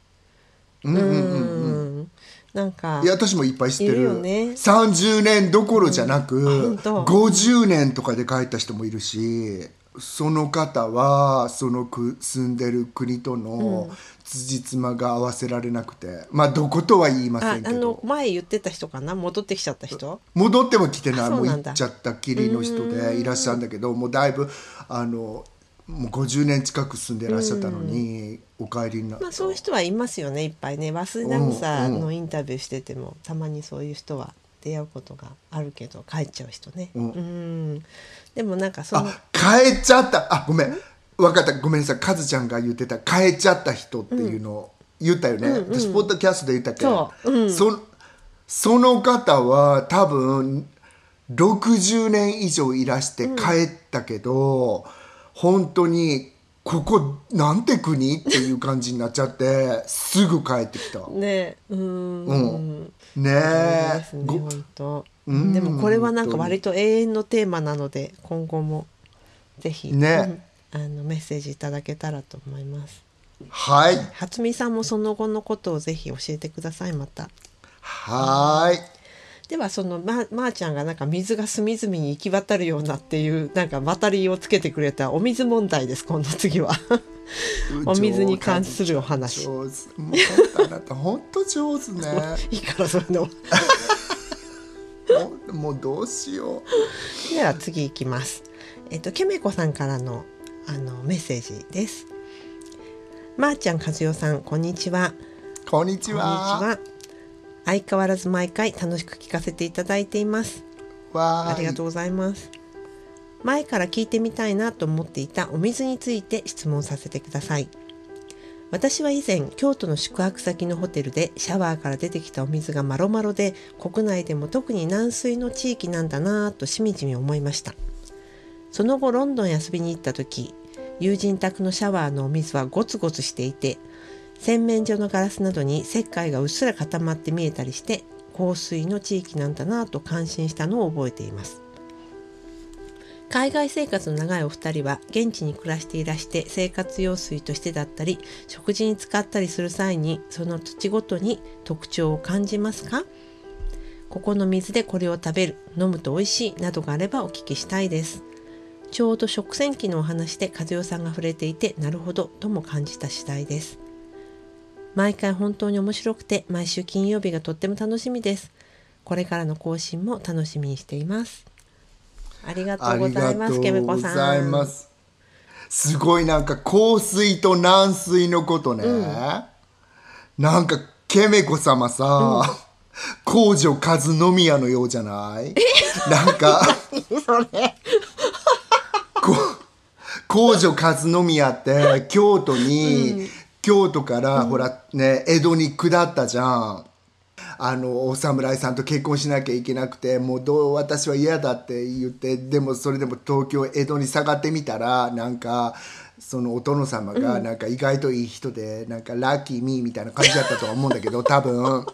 うんうんうんうん。なんかいや私もいっぱい知っているるよね。30年どころじゃなく、うんあ本当。50年とかで帰った人もいるしその方はそのく住んでる国との辻褄が合わせられなくて。まあどことは言いませんけど。前言ってた人かな？戻ってきちゃった人？戻っても来てない。もう行っちゃったきりの人でいらっしゃるんだけどもうだいぶあのもう50年近く住んでらっしゃったのにお帰りになった、まあそういう人はいますよねいっぱいね。早稲田草のインタビューしてても、たまにそういう人は出会うことがあるけど帰っちゃう人ね。うん。うんでもなんかそのあ帰っちゃった。あごめん。分かった。ごめんなさい。カズちゃんが言ってた。帰っちゃった人っていうのを言ったよね、私ポッドキャストで言ったっけ？そう。うん。そその方は多分60年以上いらして帰ったけど、本当にここなんて国？っていう感じになっちゃってすぐ帰ってきた。ね。うん。うん。ねえでもこれはなんか割と永遠のテーマなので今後もぜひ、ね。うん。あのメッセージいただけたらと思います。はい。初見さんもその後のことをぜひ教えてくださいまた。はい。ではそのままー、ちゃんがなんか水が隅々に行き渡るようなっていうなんか渡りをつけてくれたお水問題です今度次は。お水に関するお話。上手。もうあなた本当上手ね。いいからそれのも。う もうどうしようでは次いきます。えっとケメコさんからのあのメッセージです。まー、ちゃん、かずよさん、こんにちは。こんにちこんにちはは。相変わらず毎回楽しく聞かせていただいています。わありがとうございます。前から聞いてみたいなと思っていたお水について質問させてください。私は以前京都の宿泊先のホテルでシャワーから出てきたお水がマロマロで国内でも特に軟水の地域なんだなぁとしみじみ思いました。その後ロンドン遊びに行った時友人宅のシャワーのお水はゴツゴツしていて洗面所のガラスなどに石灰がうっすら固まって見えたりして香水の地域なんだなぁと感心したのを覚えています。海外生活の長いお二人は現地に暮らしていらして生活用水としてだったり食事に使ったりする際にその土地ごとに特徴を感じますか？ここの水でこれを食べる飲むと美味しいなどがあればお聞きしたいです。ちょうど食洗機のお話で和代さんが触れていてなるほどとも感じた次第です。毎回本当に面白くて毎週金曜日がとっても楽しみです。これからの更新も楽しみにしています。ありがとうございます、ケメうコさん。ございます。すごいなんか香水と軟水のことね、なんかケメコ様さ、皇女和宮のようじゃない？なんか。それ？こ皇女和宮って 京都に、京都から、ほらね江戸に下ったじゃんあのお侍さんと結婚しなきゃいけなくてもうどう私は嫌だって言ってでもそれでも東京江戸に下がってみたらなんかそのお殿様がなんか意外といい人で、なんかラッキーミーみたいな感じだったとは思うんだけど 多分。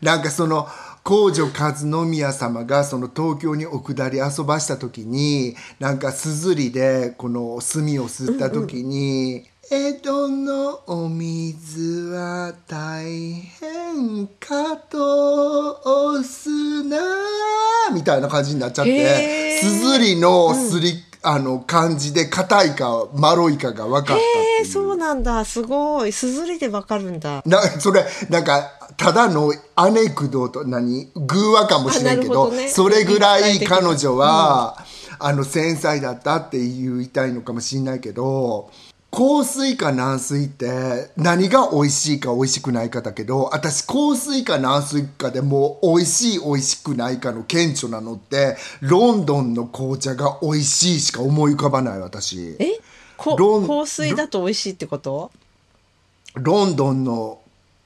なんかその皇女和宮様がその東京にお下り遊ばした時になんかすずりでこの炭を吸った時に「江戸のお水は大変かと押すな」みたいな感じになっちゃってすずりのすり、あの感じで硬いかまろいかが分かったえ。そうなんだ。すごい。すずりでわかるんだ。なそれなんかただのアネクドート何？偶話かもしれんけどねそれぐらい彼女は、あの繊細だったって言いたいのかもしれないけど香水か軟水って何が美味しいか美味しくないかだけど私香水か軟水かでもう美味しい美味しくないかの顕著なのってロンドンの紅茶が美味しいしか思い浮かばない私。え？こロン香水だと美味しいってこと？ロンドンの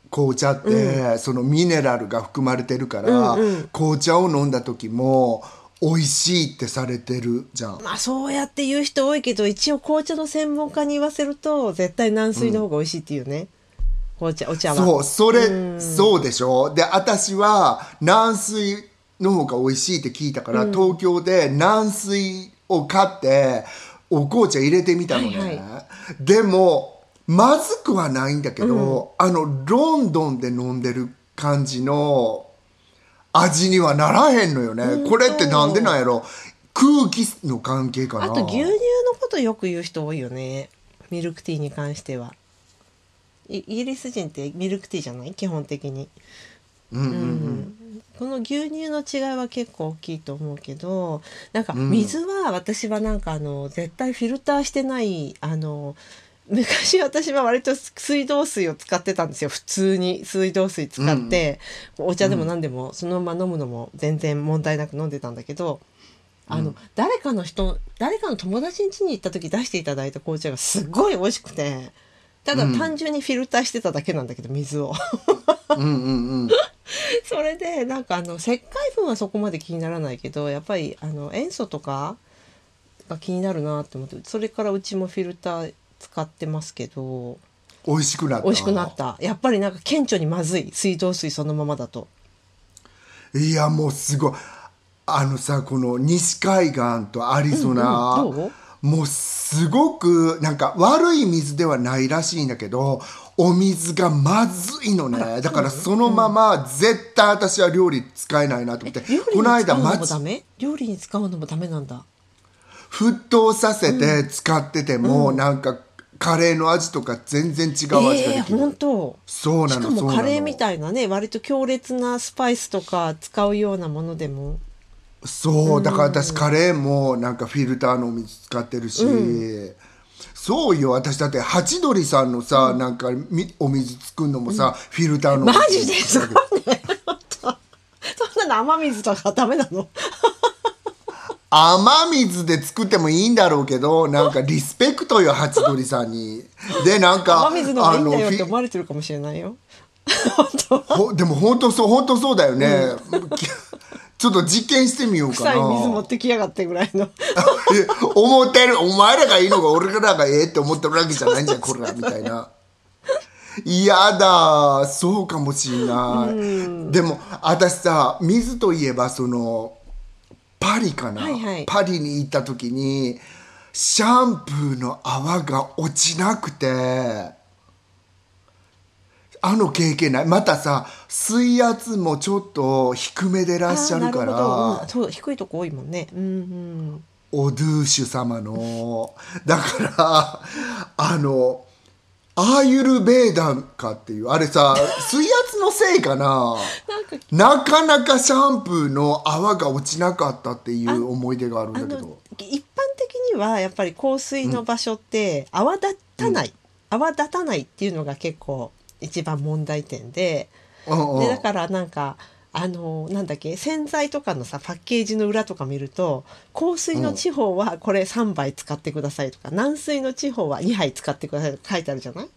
紅茶って、そのミネラルが含まれてるから、紅茶を飲んだ時も美味しいってされてるじゃん。まあそうやって言う人多いけど一応紅茶の専門家に言わせると絶対軟水の方が美味しいっていうね、紅茶お茶は。そうそれそうでしょ？で私は軟水の方が美味しいって聞いたから、東京で軟水を買ってお紅茶入れてみたのね、はいはでもまずくはないんだけど、あのロンドンで飲んでる感じの味にはならへんのよね。これってなんでなんやろ。空気の関係かな。あと牛乳のことよく言う人多いよね。ミルクティーに関しては。いイギリス人ってミルクティーじゃない？基本的に、うんうんうん。この牛乳の違いは結構大きいと思うけどなんか水は私はなんかあの絶対フィルターしてないあの昔私は割と水道水を使ってたんですよ。普通に水道水使って、お茶でも何でもそのまま飲むのも全然問題なく飲んでたんだけどあの、誰かの人誰かの友達ん家に行った時出していただいた紅茶がすっごい美味しくてただ単純にフィルターしてただけなんだけど水を。うんうんうん それでなんかあの石灰分はそこまで気にならないけどやっぱりあの塩素とかが気になるなって思ってそれからうちもフィルター使ってますけど。美味しくなった。美味しくなった。やっぱりなんか顕著にまずい。水道水そのままだと。いやもうすごい。あのさこの西海岸とアリゾナ、うんうん。もうすごくなんか悪い水ではないらしいんだけどお水がまずいのね。だからそのまま絶対私は料理使えないなと思って。この間町ダメ？料理に使うのもダメなんだ。沸騰させて使ってても、なんかカレーの味とか全然違う味ができる、ええ本当。そうなしかのそうなの。もカレーみたいなね割と強烈なスパイスとか使うようなものでも。そうだから私カレーもなんかフィルターのお水使ってるし、そうよ私だってハチドリさんのさ、なんかみお水作るのもさ、フィルターのおマ水ジですごいねそんなの雨水とかダメなの？雨水で作ってもいいんだろうけどなんかリスペクトよハチドリさんに。でなんか雨水のいいんだよって思われてるかもしれないよ。ほでも本当そう本当そうだよね、ちょっと実験してみようかな。臭い水持ってきやがってぐらいの。え思ってる。お前らがいいのが俺らがええって思ってるわけじゃないんじゃん これらみたいな。嫌だ。そうかもしんない。でも私さ水といえばそのパリかな、はいはい。パリに行った時にシャンプーの泡が落ちなくてあの経験ない。またさ水圧もちょっと低めでらっしゃるからうんそう低いとこ多いもんね。うんうん。オドゥーシュ様の。だからあのアーユルベーダンかっていうあれさ 水圧のせいかな。なんか。なかシャンプーの泡が落ちなかったっていう思い出があるんだけど。一般的にはやっぱり香水の場所って泡立たない、泡立たないっていうのが結構一番問題点で。うんうん。でだからなんかあのなんだっけ洗剤とかのさパッケージの裏とか見ると香水の地方はこれ3杯使ってくださいとか軟水の地方は2杯使ってくださいとか書いてあるじゃない？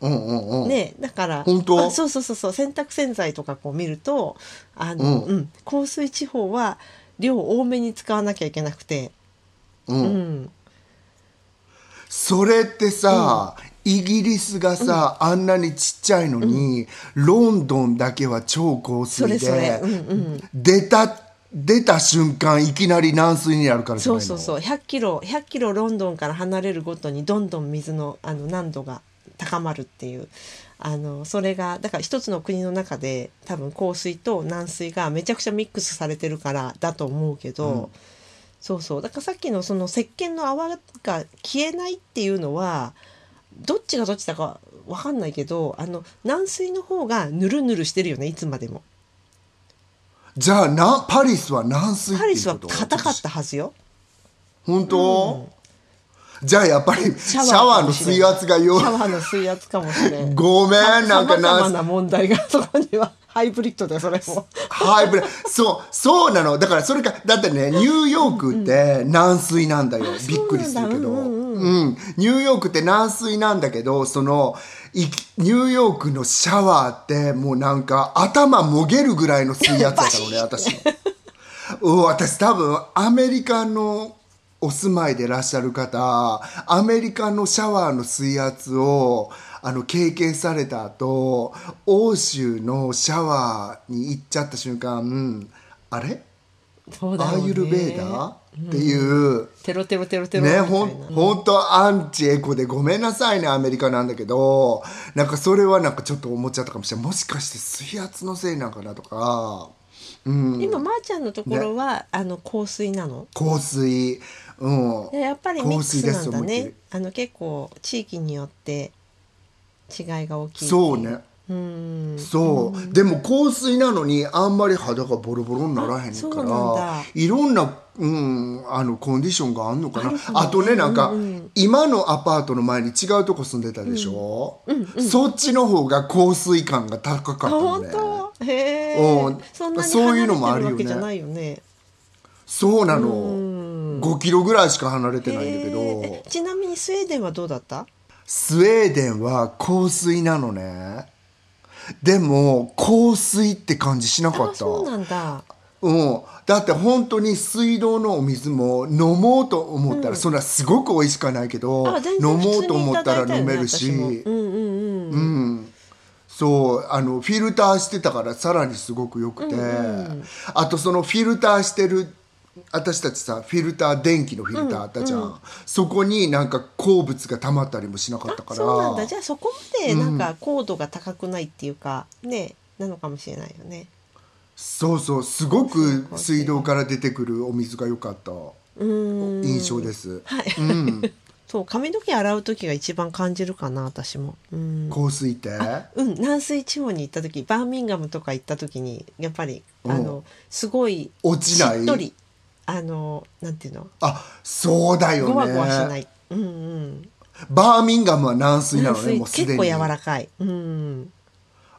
うんうんうん。ねだから本当？あそうそうそうそう洗濯洗剤とかこう見るとあの、うん。うん香水地方は量多めに使わなきゃいけなくて、うん。うん、それってさ、イギリスがさ、あんなにちっちゃいのに、ロンドンだけは超高水でそれそれ。うんうん。出た出た瞬間いきなり軟水になるからじゃないの？そうそうそう。100キロ100キロロンドンから離れるごとにどんどん水のあの難度が高まるっていう。あのそれがだから一つの国の中で多分香水と軟水がめちゃくちゃミックスされてるからだと思うけど、そうそう。だからさっきのその石鹸の泡が消えないっていうのはどっちがどっちだかわかんないけどあの軟水の方がぬるぬるしてるよねいつまでも。じゃあなパリスは軟水パリスは硬かったはずよ。本当、じゃあやっぱりシシャャワーの水圧がよシャワーの水圧かもしれん。ごめんなんかさまざまなな問題がそこにはハイブリッドでそれも。はいブレそうそうなの。だからそれかだってねニューヨークって軟水なんだよ、びっくりするけど、そうなんだ。うんうんニューヨークって軟水なんだけどそのいニューヨークのシャワーってもうなんか頭もげるぐらいの水圧だったのね 私うん私多分アメリカのお住まいでいらっしゃる方アメリカのシャワーの水圧をあの経験された後欧州のシャワーに行っちゃった瞬間、うんあれ？そうだよね。アーユルベーダ？ーっていう、テロテロテロテロみね、ほん、本当アンチエコでごめんなさいね、アメリカなんだけど、なんかそれはなんかちょっと思っちゃったかもしれない。もしかして水圧のせいなんかなとか、うん、今まー、ちゃんのところは、あの香水なの？香水、うん。でやっぱりミックスなんだね。り。あの結構地域によって違いが大きいそうね。うん。そう、でも香水なのにあんまり肌がボロボロにならへんかあそうなんだ。らいろんな、うん、あのコンディションがあんのかな。あとねなんか、うんうん。今のアパートの前に違うとこ住んでたでしょ、そっちの方が香水感が高かったね。当？へえ。うん。そんなにそういうのもあ離るよね。ねそうなの。うん。5キロぐらいしか離れてないんだけへどえちなみにスウェーデンはどうだった？スウェーデンは香水なのね。でも香水って感じしなかった。あそうなんだ。うん、だって本当に水道のお水も飲もうと思ったら、そんなすごく美味しくはないけど飲もうと思ったら飲めるし、私も。うんうんうんうん、そう。あのフィルターしてたからさらにすごくよくて、あとそのフィルターしてる私たちさフィルター電気のフィルターあったじゃん、そこになんか鉱物が溜まったりもしなかったから。そうなんだ。じゃあそこまでなんか高度が高くないっていうか、ねなのかもしれないよね。そうそう。すごく水道から出てくるお水が良かった。うん。印象です、はい、うん、そう髪の毛洗う時が一番感じるかな私も。うん。香水って？うん、南水地方に行った時バーミンガムとか行った時にやっぱりあのすごい落ちない？しっとりあのなんていうの？あそうだよね。ゴワゴワしない、うんうん。バーミンガムは軟水なのねもうすでに。結構柔らかい、うん、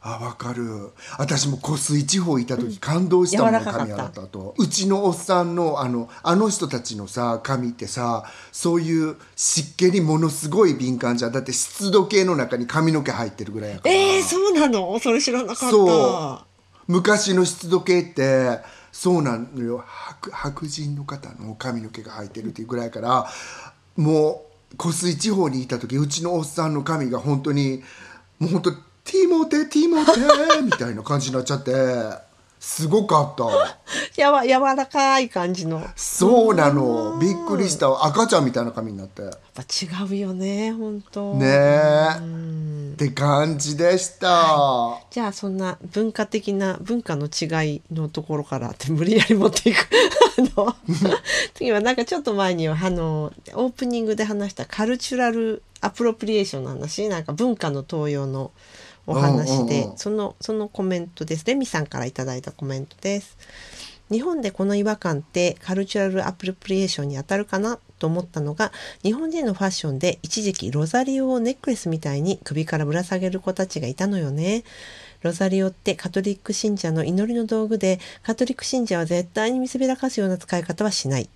あわかる。私も湖水地方いた時感動したもん、柔らかかった髪洗った。後うちのおっさんのあのあの人たちのさ髪ってさそういう湿気にものすごい敏感じゃん。だって湿度計の中に髪の毛入ってるぐらいやから。えー、そうなの？それ知らなかった。そう。昔の湿度計ってそうなのよ。白白人の方の髪の毛が生えてるっていうぐらいからもう湖水地方にいた時うちのおっさんの髪が本当にもう本当ティモテティモテみたいな感じになっちゃって。すごかった。やわ柔らかい感じの。やっそうなの。びっくりした。赤ちゃんみたいな髪になって。ぱ違うよね本当。ねえ。って感じでした。じゃあそんな文化的な文化の違いのところからって無理やり持っていく。あの 次はなんかちょっと前にはあのオープニングで話したカルチュラルアプロプリエーションの話。なんか文化の登用のお話で、うんうんうんそのそのコメントですレミさんからいただいたコメントです日本でこの違和感ってカルチュラルアプロプリエーションに当たるかなと思ったのが日本人のファッションで一時期ロザリオをネックレスみたいに首からぶら下げる子たちがいたのよね。ロザリオってカトリック信者の祈りの道具でカトリック信者は絶対に見せびらかすような使い方はしない。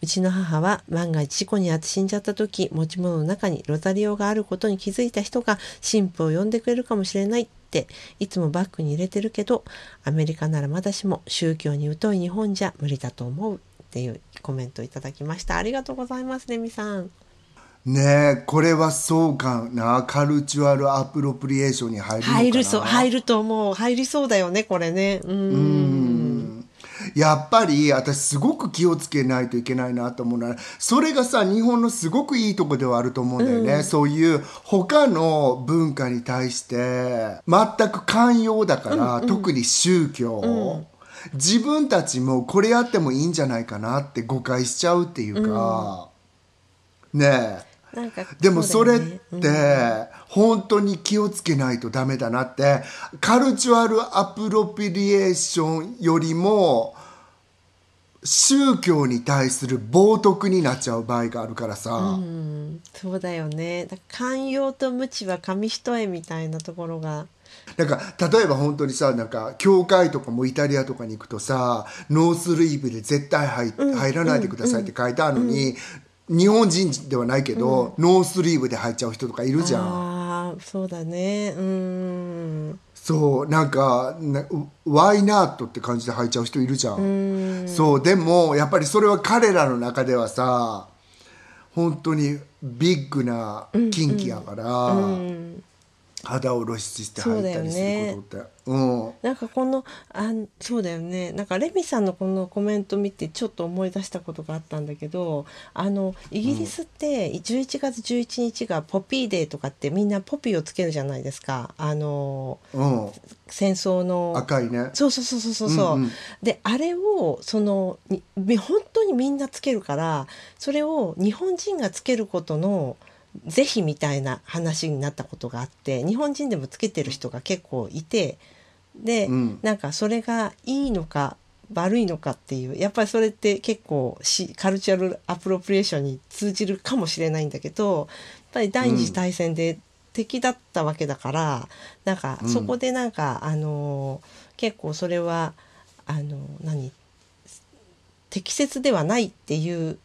うちの母は万が一事故に遭って死んじゃった時持ち物の中にロザリオがあることに気づいた人が神父を呼んでくれるかもしれないっていつもバッグに入れてるけどアメリカならまだしも宗教に疎い日本じゃ無理だと思うっていうコメントをいただきました。ありがとうございますレミさん。ねえこれはそうかな。カルチュアルアプロプリエーションに入るのかな。入るそう入ると思う。入りそうだよねこれね。うんやっぱり私すごく気をつけないといけないなと思うのはそれがさ日本のすごくいいとこではあると思うんだよね、そういう他の文化に対して全く寛容だから、特に宗教、自分たちもこれやってもいいん。じゃないかなって誤解しちゃうっていうか、ねえなんかでもそれって本当に気をつけないとダメだなってカルチュアルアプロピリエーションよりも宗教に対する冒涜になっちゃう場合があるからさ、うんそうだよね。だ寛容と無知は紙一重みたいなところが。なんか例えば本当にさなんか教会とかもイタリアとかに行くとさノースリーブで絶対入,、入らないでくださいって書いてあるのに、日本人ではないけど、ノースリーブで入っちゃう人とかいるじゃん。ああそうだね。うん。そうなんかな「Why not?」って感じで履いちゃう人いるじゃん。そうでもやっぱりそれは彼らの中ではさ本当にビッグな禁忌やから、肌を露出して履いたりすることって。う,、なんかこのあんそうだよね。なんかレミさんのこのコメント見てちょっと思い出したことがあったんだけどあのイギリスって11月11日がポピーデーとかってみんなポピーをつけるじゃないですか。あのんうん、戦争の。赤いね。そうそうそうそうそう。そう、うんうん。であれをその本当にみんなつけるからそれを日本人がつけることの是非みたいな話になったことがあって日本人でもつけてる人が結構いてで、うん。なんかそれがいいのか悪いのかっていうやっぱりそれって結構しカルチャルアプロプリエーションに通じるかもしれないんだけどやっぱり第二次大戦で敵だったわけだから、なんかうんそこでなんか、あの結構それはあの何適切ではないっていう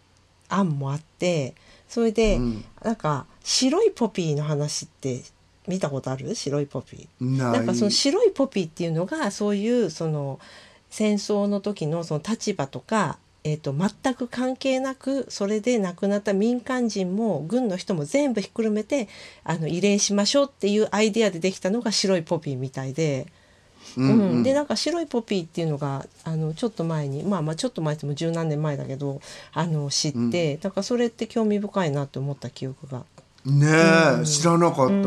案もあってそれで、うんなんか白いポピーの話って見たことある？白いポピー。なんかその白いポピーっていうのがそういうその戦争の時のその立場とか、えー、と全く関係なくそれで亡くなった民間人も軍の人も全部ひっくるめてあの慰霊しましょうっていうアイデアでできたのが白いポピーみたいで。うんでなんか白いポピーっていうのがあのちょっと前にまあまあちょっと前っても十何年前だけどあの知って、だからそれって興味深いなと思った記憶が。ねえ、知らなかった、う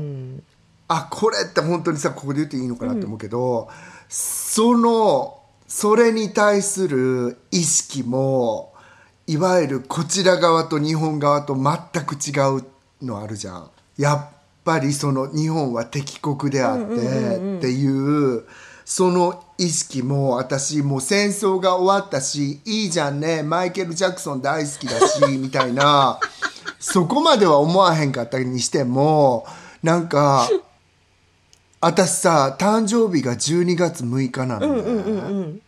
ん。あこれって本当にさここで言っていいのかなって思うけど、そのそれに対する意識もいわゆるこちら側と日本側と全く違うのあるじゃん。やっぱりその日本は敵国であってっていうその意識も私もう戦争が終わったしいいじゃんねマイケル・ジャクソン大好きだしみたいな。そこまでは思わへんかったにしてもなんか私さ誕生日が12月6日なのね、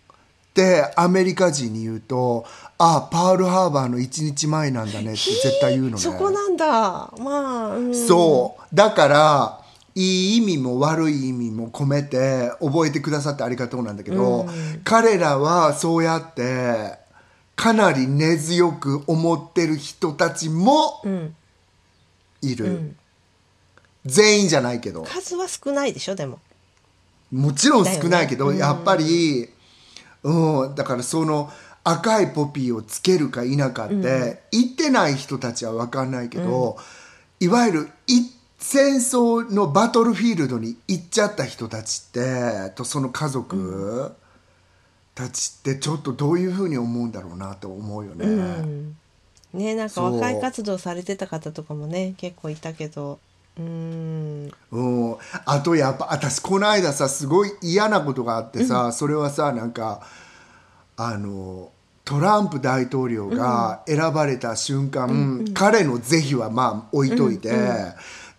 でアメリカ人に言うと「あパールハーバーの1日前なんだね」って絶対言うのね。そこなんだ。まあ、うん、そう。だからいい意味も悪い意味も込めて覚えてくださってありがとうなんだけど、彼らはそうやってかなり根強く思ってる人たちもん。いる、全員じゃないけど。数は少ないでしょでも。もちろん少ないけど、ね。やっぱり、うん、だからその赤いポピーをつけるか否かって、言ってない人たちは分かんないけど、いわゆるい戦争のバトルフィールドに行っちゃった人たちってとその家族たちってちょっとどういうふうに思うんだろうなと思うよね。ねなんか若い活動されてた方とかもね結構いたけど。うーん。うん、あとやっぱ私この間さすごい嫌なことがあってさ、それはさなんかあのトランプ大統領が選ばれた瞬間、彼の是非はまあ置いといて、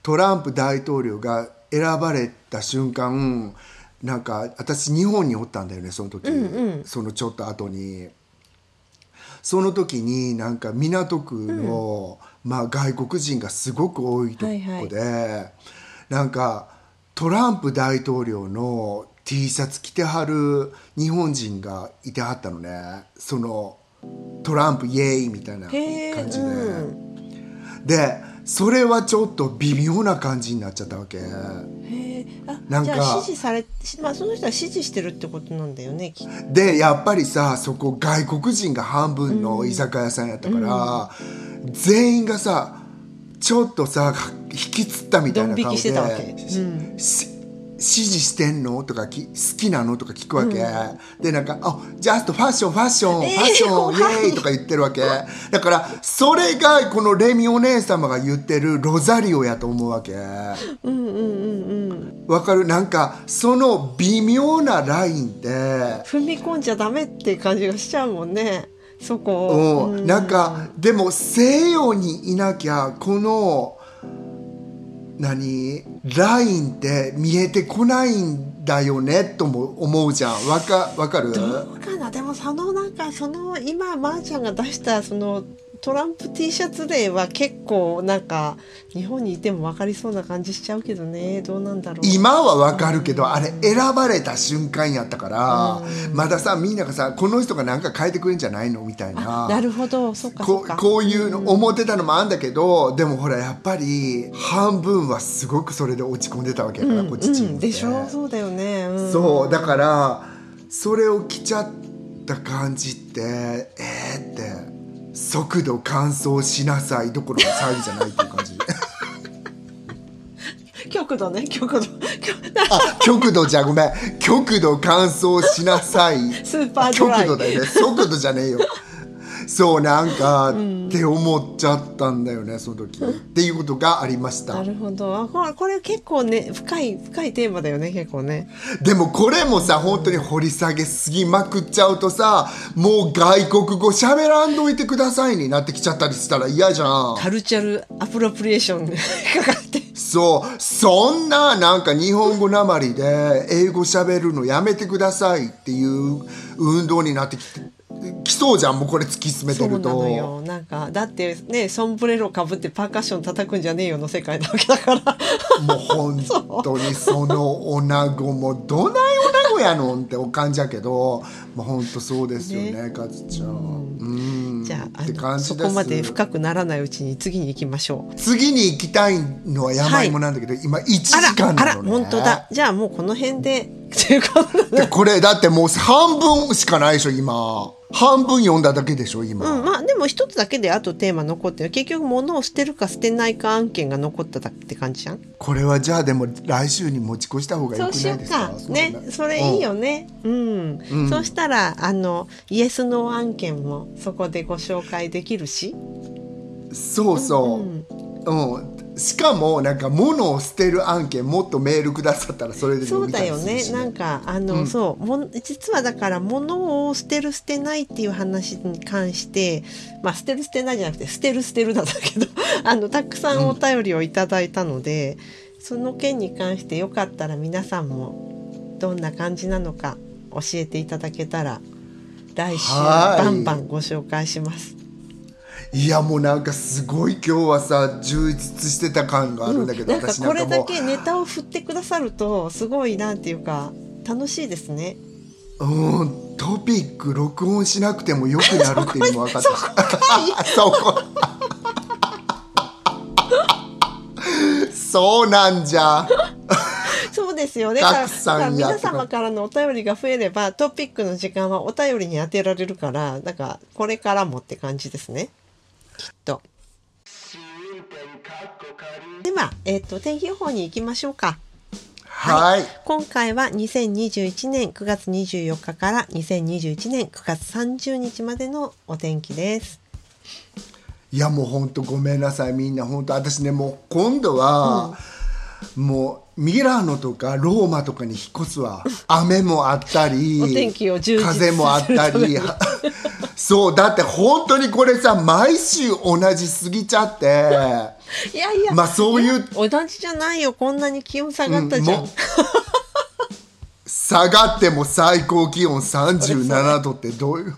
トランプ大統領が選ばれた瞬間なんか私日本におったんだよねその時、そのちょっと後に。その時になんか港区の、まあ、外国人がすごく多いとこで、はい。なんかトランプ大統領の T シャツ着てはる日本人がいてはったのね。そのトランプイエーイみたいな感じで、うん。でそれはちょっと微妙な感じになっちゃったわけ。へえあなんか支持されまあその人は支持してるってことなんだよねきっと。でやっぱりさそこ外国人が半分の居酒屋さんやったから、全員がさちょっとさ引きつったみたいな顔でうん。し支持してんの？とかき好きなの？とか聞くわけ、でなんか「あジャストファッションファッション、えーファッションイエーイ!」とか言ってるわけ。だからそれがこのレミお姉様が言ってるロザリオやと思うわけ。わ、かる？なんかその微妙なラインって。踏み込んじゃダメって感じがしちゃうもんね。そこを。うん、なんかでも西洋にいなきゃこの何？ラインって見えてこないんだよねとも思うじゃん。わかわかる？どうかな？でもそのなんかその今まーちゃんが出したそのトランプ T シャツ例は結構なんか日本にいても分かりそうな感じしちゃうけどね。どうなんだろう。今はわかるけど、あれ選ばれた瞬間やったから、まださみんながさこの人が何か変えてくれんじゃないのみたいな。なるほど。そっかこうこういうの思ってたのもあんだけど、でもほらやっぱり半分はすごくそれで落ち込んでたわけやから、こっちチームでしょ？そうだよね、うん、そうだからそれを着ちゃった感じってえー、って速度乾燥しなさいどころの騒ぎじゃないっていう感じ。極度ね極度。あ極度じゃごめん。極度乾燥しなさい。スーパードライ。極度だよね。速度じゃねえよ そうなんか、って思っちゃったんだよねその時。っていうことがありました。なるほど。あこれこれ結構ね深い深いテーマだよね結構ね。でもこれもさ本当に掘り下げすぎまくっちゃうとさもう外国語喋らんといてくださいになってきちゃったりしたら嫌じゃん。カルチャルアプロプリエーションが かかって。そう。そんななんか日本語なまりで英語喋るのやめてくださいっていう運動になってきてきそうじゃんもうこれ突き進めそうなてると。のよなんかだってねソンブレロかぶってパーカッション叩くんじゃねえよの世界なわけだから。もう本当にその女子もどない女子やのんってお感じやけど。もう本当そうですよねかずちゃん。うん。じゃああそこまで深くならないうちに次に行きましょう。次に行きたいのは山芋なんだけど、今1時あらあら間なのね本当だ。じゃあもうこの辺でででこれだってもう半分しかないでしょ今。半分読んだだけでしょ今、うん、まあでも一つだけであとテーマ残ってる。結局物を捨てるか捨てないか案件が残っただって感じじゃん？これはじゃあでも来週に持ち越した方がよそうしよくないうですかか。ねそれいいよね。うん、そうしたらあのイエス・ノー案件もそこでご紹介できるし？うんそう。そう、うんしかもなんか物を捨てる案件もっとメールくださったらそれでそう読みただよね。なんかあの、そう。もん実はだから物を捨てる捨てないっていう話に関してまあ捨てる捨てないじゃなくて捨てる捨てるなんだけど あのたくさんお便りをいただいたので、その件に関してよかったら皆さんもどんな感じなのか教えていただけたら来週はいバンバンご紹介します。いやもうなんかすごい今日はさ充実してた感があるんだけど、なんなんかこれだけネタを振ってくださるとすごいなんていうか楽しいですね。うん。トピック録音しなくてもよくなるっていうのも 分かった。し そこ。そうなんじゃ。そうですよね。だから皆様からのお便りが増えればトピックの時間はお便りに当てられるから、なんかこれからもって感じですね。きっと。では、えっ、と天気予報に行きましょうか。はい、今回は2021年9月24日から2021年9月30日までのお天気です。いやもう本当ごめんなさいみんな本当私ねもう今度は、もうミラノとかローマとかに引っ越すわ。雨もあったり風もあったり。そうだって本当にこれさ毎週同じすぎちゃって。いやいや、まあそういう同じじゃないよ。こんなに気温下がったじゃん。うん下がっても最高気温37度ってどういう？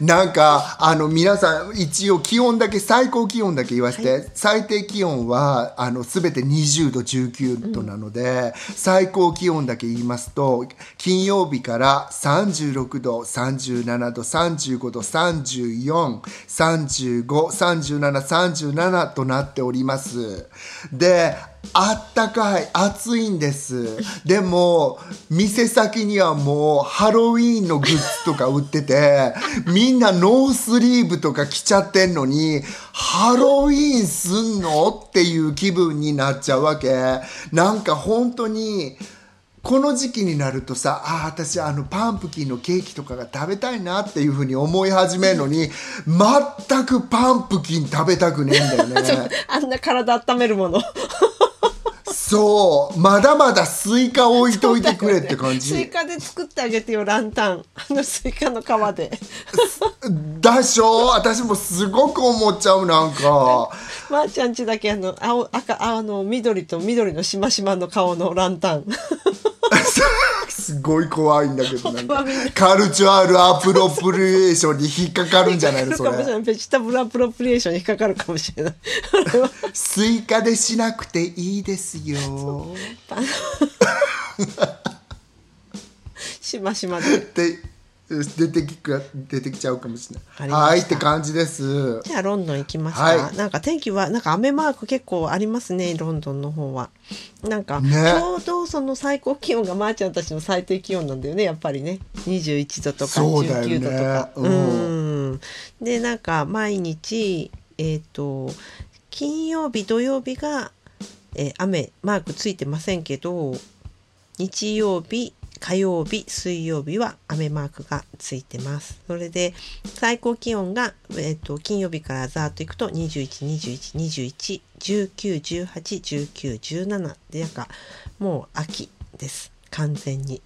なんかあの皆さん一応気温だけ最高気温だけ言わせて、最低気温はあの全て20度19度なので、最高気温だけ言いますと金曜日から36度37度35度34353737となっております。であったかい暑いんです。でも店先にはもうハロウィーンのグッズとか売ってて みんなノースリーブとか着ちゃってんのにハロウィーンすんのっていう気分になっちゃうわけ。なんか本当にこの時期になるとさあー私あのパンプキンのケーキとかが食べたいなっていうふうに思い始めるのに全くパンプキン食べたくねえんだよね。あんな体温めるもの。そう。まだまだスイカ置いといてくれって感じ、スイカで作ってあげてよランタン。あのスイカの皮で。だしょ？私もすごく思っちゃうなんか。まー、ちゃんちだけあの青赤あの緑と緑のしましまの顔のランタン。すごい怖いんだけどなんか。cultural appropriation に引っかかるんじゃないのそれ。 vegetable appropriation に引っかかるかもしれない。スイカでしなくていいですよ しましまで。で出てきく出てきちゃうかもしれない。はいって感じです。じゃあロンドン行きますか、はい。なんか天気はなんか雨マーク結構ありますねロンドンの方は。なんか、ね。ちょうどその最高気温がまーちゃんたちの最低気温なんだよねやっぱりね。21度とかそうだよね。19度とか。うん。ん。でなんか毎日えっ、と金曜日土曜日が、えー雨マークついてませんけど日曜日火曜日水曜日は雨マークがついてます。それで最高気温が、えっと金曜日からざーっといくと21212119181917でなんかもう秋です。完全に、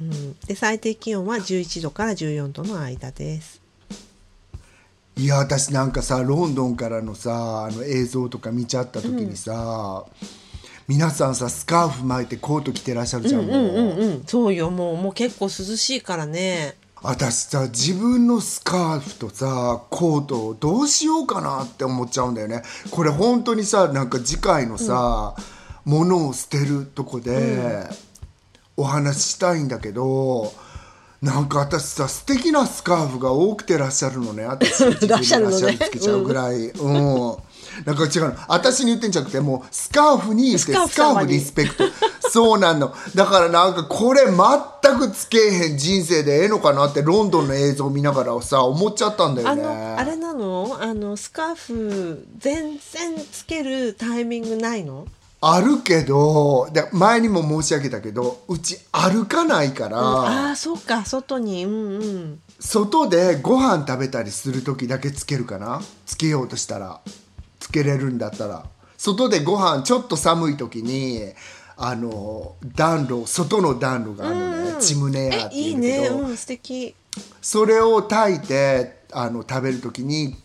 うん、で最低気温は11度から14度の間です。いや私なんかさロンドンからのさあの映像とか見ちゃった時にさ、皆さんさスカーフ巻いてコート着てらっしゃるじゃん、もううんうん。そうよもうもう結構涼しいからね。私さ自分のスカーフとさコートをどうしようかなって思っちゃうんだよね。これ本当にさなんか次回のさ、物を捨てるとこで、お話ししたいんだけどなんか私さ素敵なスカーフが多くてらっしゃるのね。私らっしゃるのね。つけちゃうぐらい。うん、なんか違うの。私に言ってんじゃなくてもうスカーフに言ってスカーフリスペクト。そうなんの。だからなんかこれ全くつけへん人生でええのかなってロンドンの映像見ながらさ思っちゃったんだよね。あのあれなの？あのスカーフ全然つけるタイミングないの？あるけどで前にも申し上げたけどうち歩かないから、ああそうか外に。うんうん。外でご飯食べたりする時だけつけるかな？つけようとしたら。つけれるんだったら。外でご飯ちょっと寒い時にあの暖炉外の暖炉があるのね、チムネヤーえっていいねいうんだけど、うん素敵。それを炊いてあの食べる時に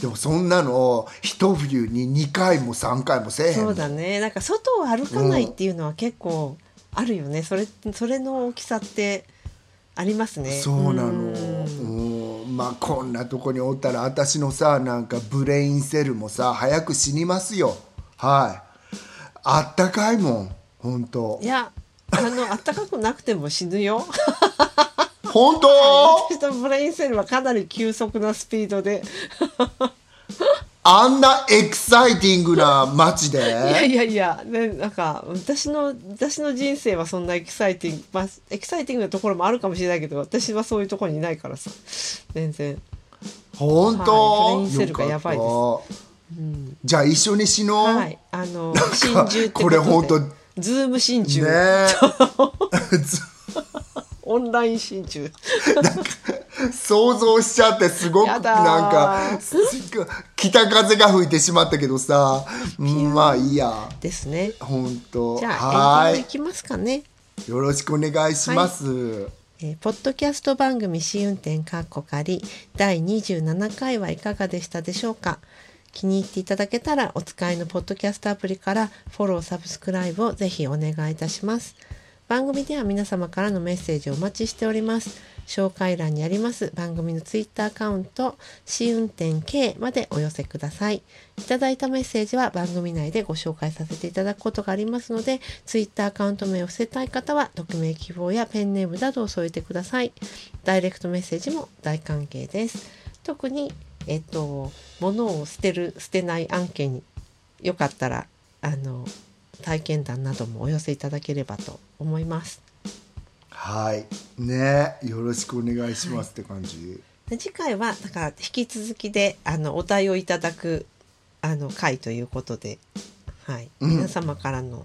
でもそんなの一冬に2回も3回もせえへんそうだね。なんか外を歩かないっていうのは結構あるよね。それそれの大きさってありますね。そうなの。ん。うん。まあこんなとこにおったら私のさなんかブレインセルもさ早く死にますよ。はい。あったかいもん本当いやあの暖かくなくても死ぬよ本当？私の brain cell はかなり急速なスピードで。あんなエキサイティングな街いやでいやいや、ね、なんか私の私の人生はそんなエキサイティング、まあ、エキサイティングなところもあるかもしれないけど私はそういうところにいないからさ。全然。本当、はい。 Brain cell がやばいです。よかったじゃあ一緒に死のう、はい。あの心中ってこれ本当？ズーム真珠、ね オンライン真珠想像しちゃってすごくなんかす北風が吹いてしまったけどさ。うんまあいいや。ですね。本当じゃはあいきますかね。よろしくお願いします、えーポッドキャスト番組試運転かっこ仮。第27回はいかがでしたでしょうか。気に入っていただけたらお使いのポッドキャストアプリからフォローサブスクライブをぜひお願いいたします番組では皆様からのメッセージをお待ちしております。紹介欄にあります番組のツイッターアカウント試運転 K までお寄せください。いただいたメッセージは番組内でご紹介させていただくことがありますのでツイッターアカウント名を伏せたい方は匿名希望やペンネームなどを添えてください。ダイレクトメッセージも大歓迎です。特にえっと物を捨てる捨てない案件によかったらあの体験談などもお寄せいただければと思います。はい。ね。よろしくお願いしますって感じ、で次回はだから引き続きであのお題をいただくあの回ということで、はい。うん。皆様からの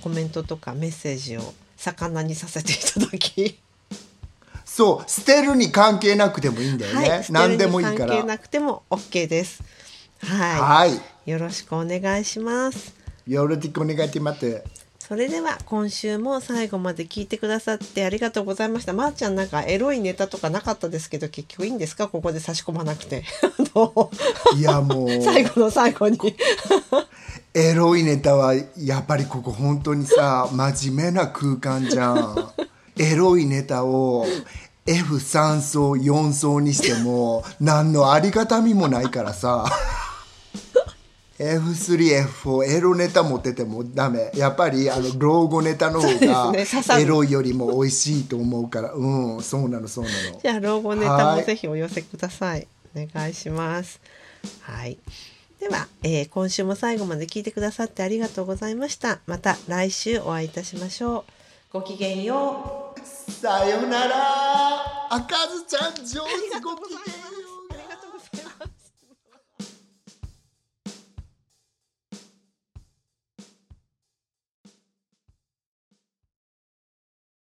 コメントとかメッセージを魚にさせていただき、そう。捨てるに関係なくてもいいんだよね、はい、何でもいい捨てるに関係からなくても OK です。はい、はい。よろしくお願いします。よろしくお願いします。それでは今週も最後まで聞いてくださってありがとうございました。まー、ちゃんなんかエロいネタとかなかったですけど結局いいんですか？ここで差し込まなくて。いやもう。最後の最後に。エロいネタはやっぱりここ本当にさ真面目な空間じゃん。エロいネタを F3 層4層にしても何のありがたみもないからさ F3F4 エロネタ持っててもダメやっぱりあの老後ネタの方がエロいよりも美味しいと思うからうんそうなのそうなのじゃあ老後ネタもはいぜひお寄せください。お願いします。はい。では、えー今週も最後まで聞いてくださってありがとうございました。また来週お会いいたしましょう。ごきげんよう。さよなら赤ずちゃん上手ごきげん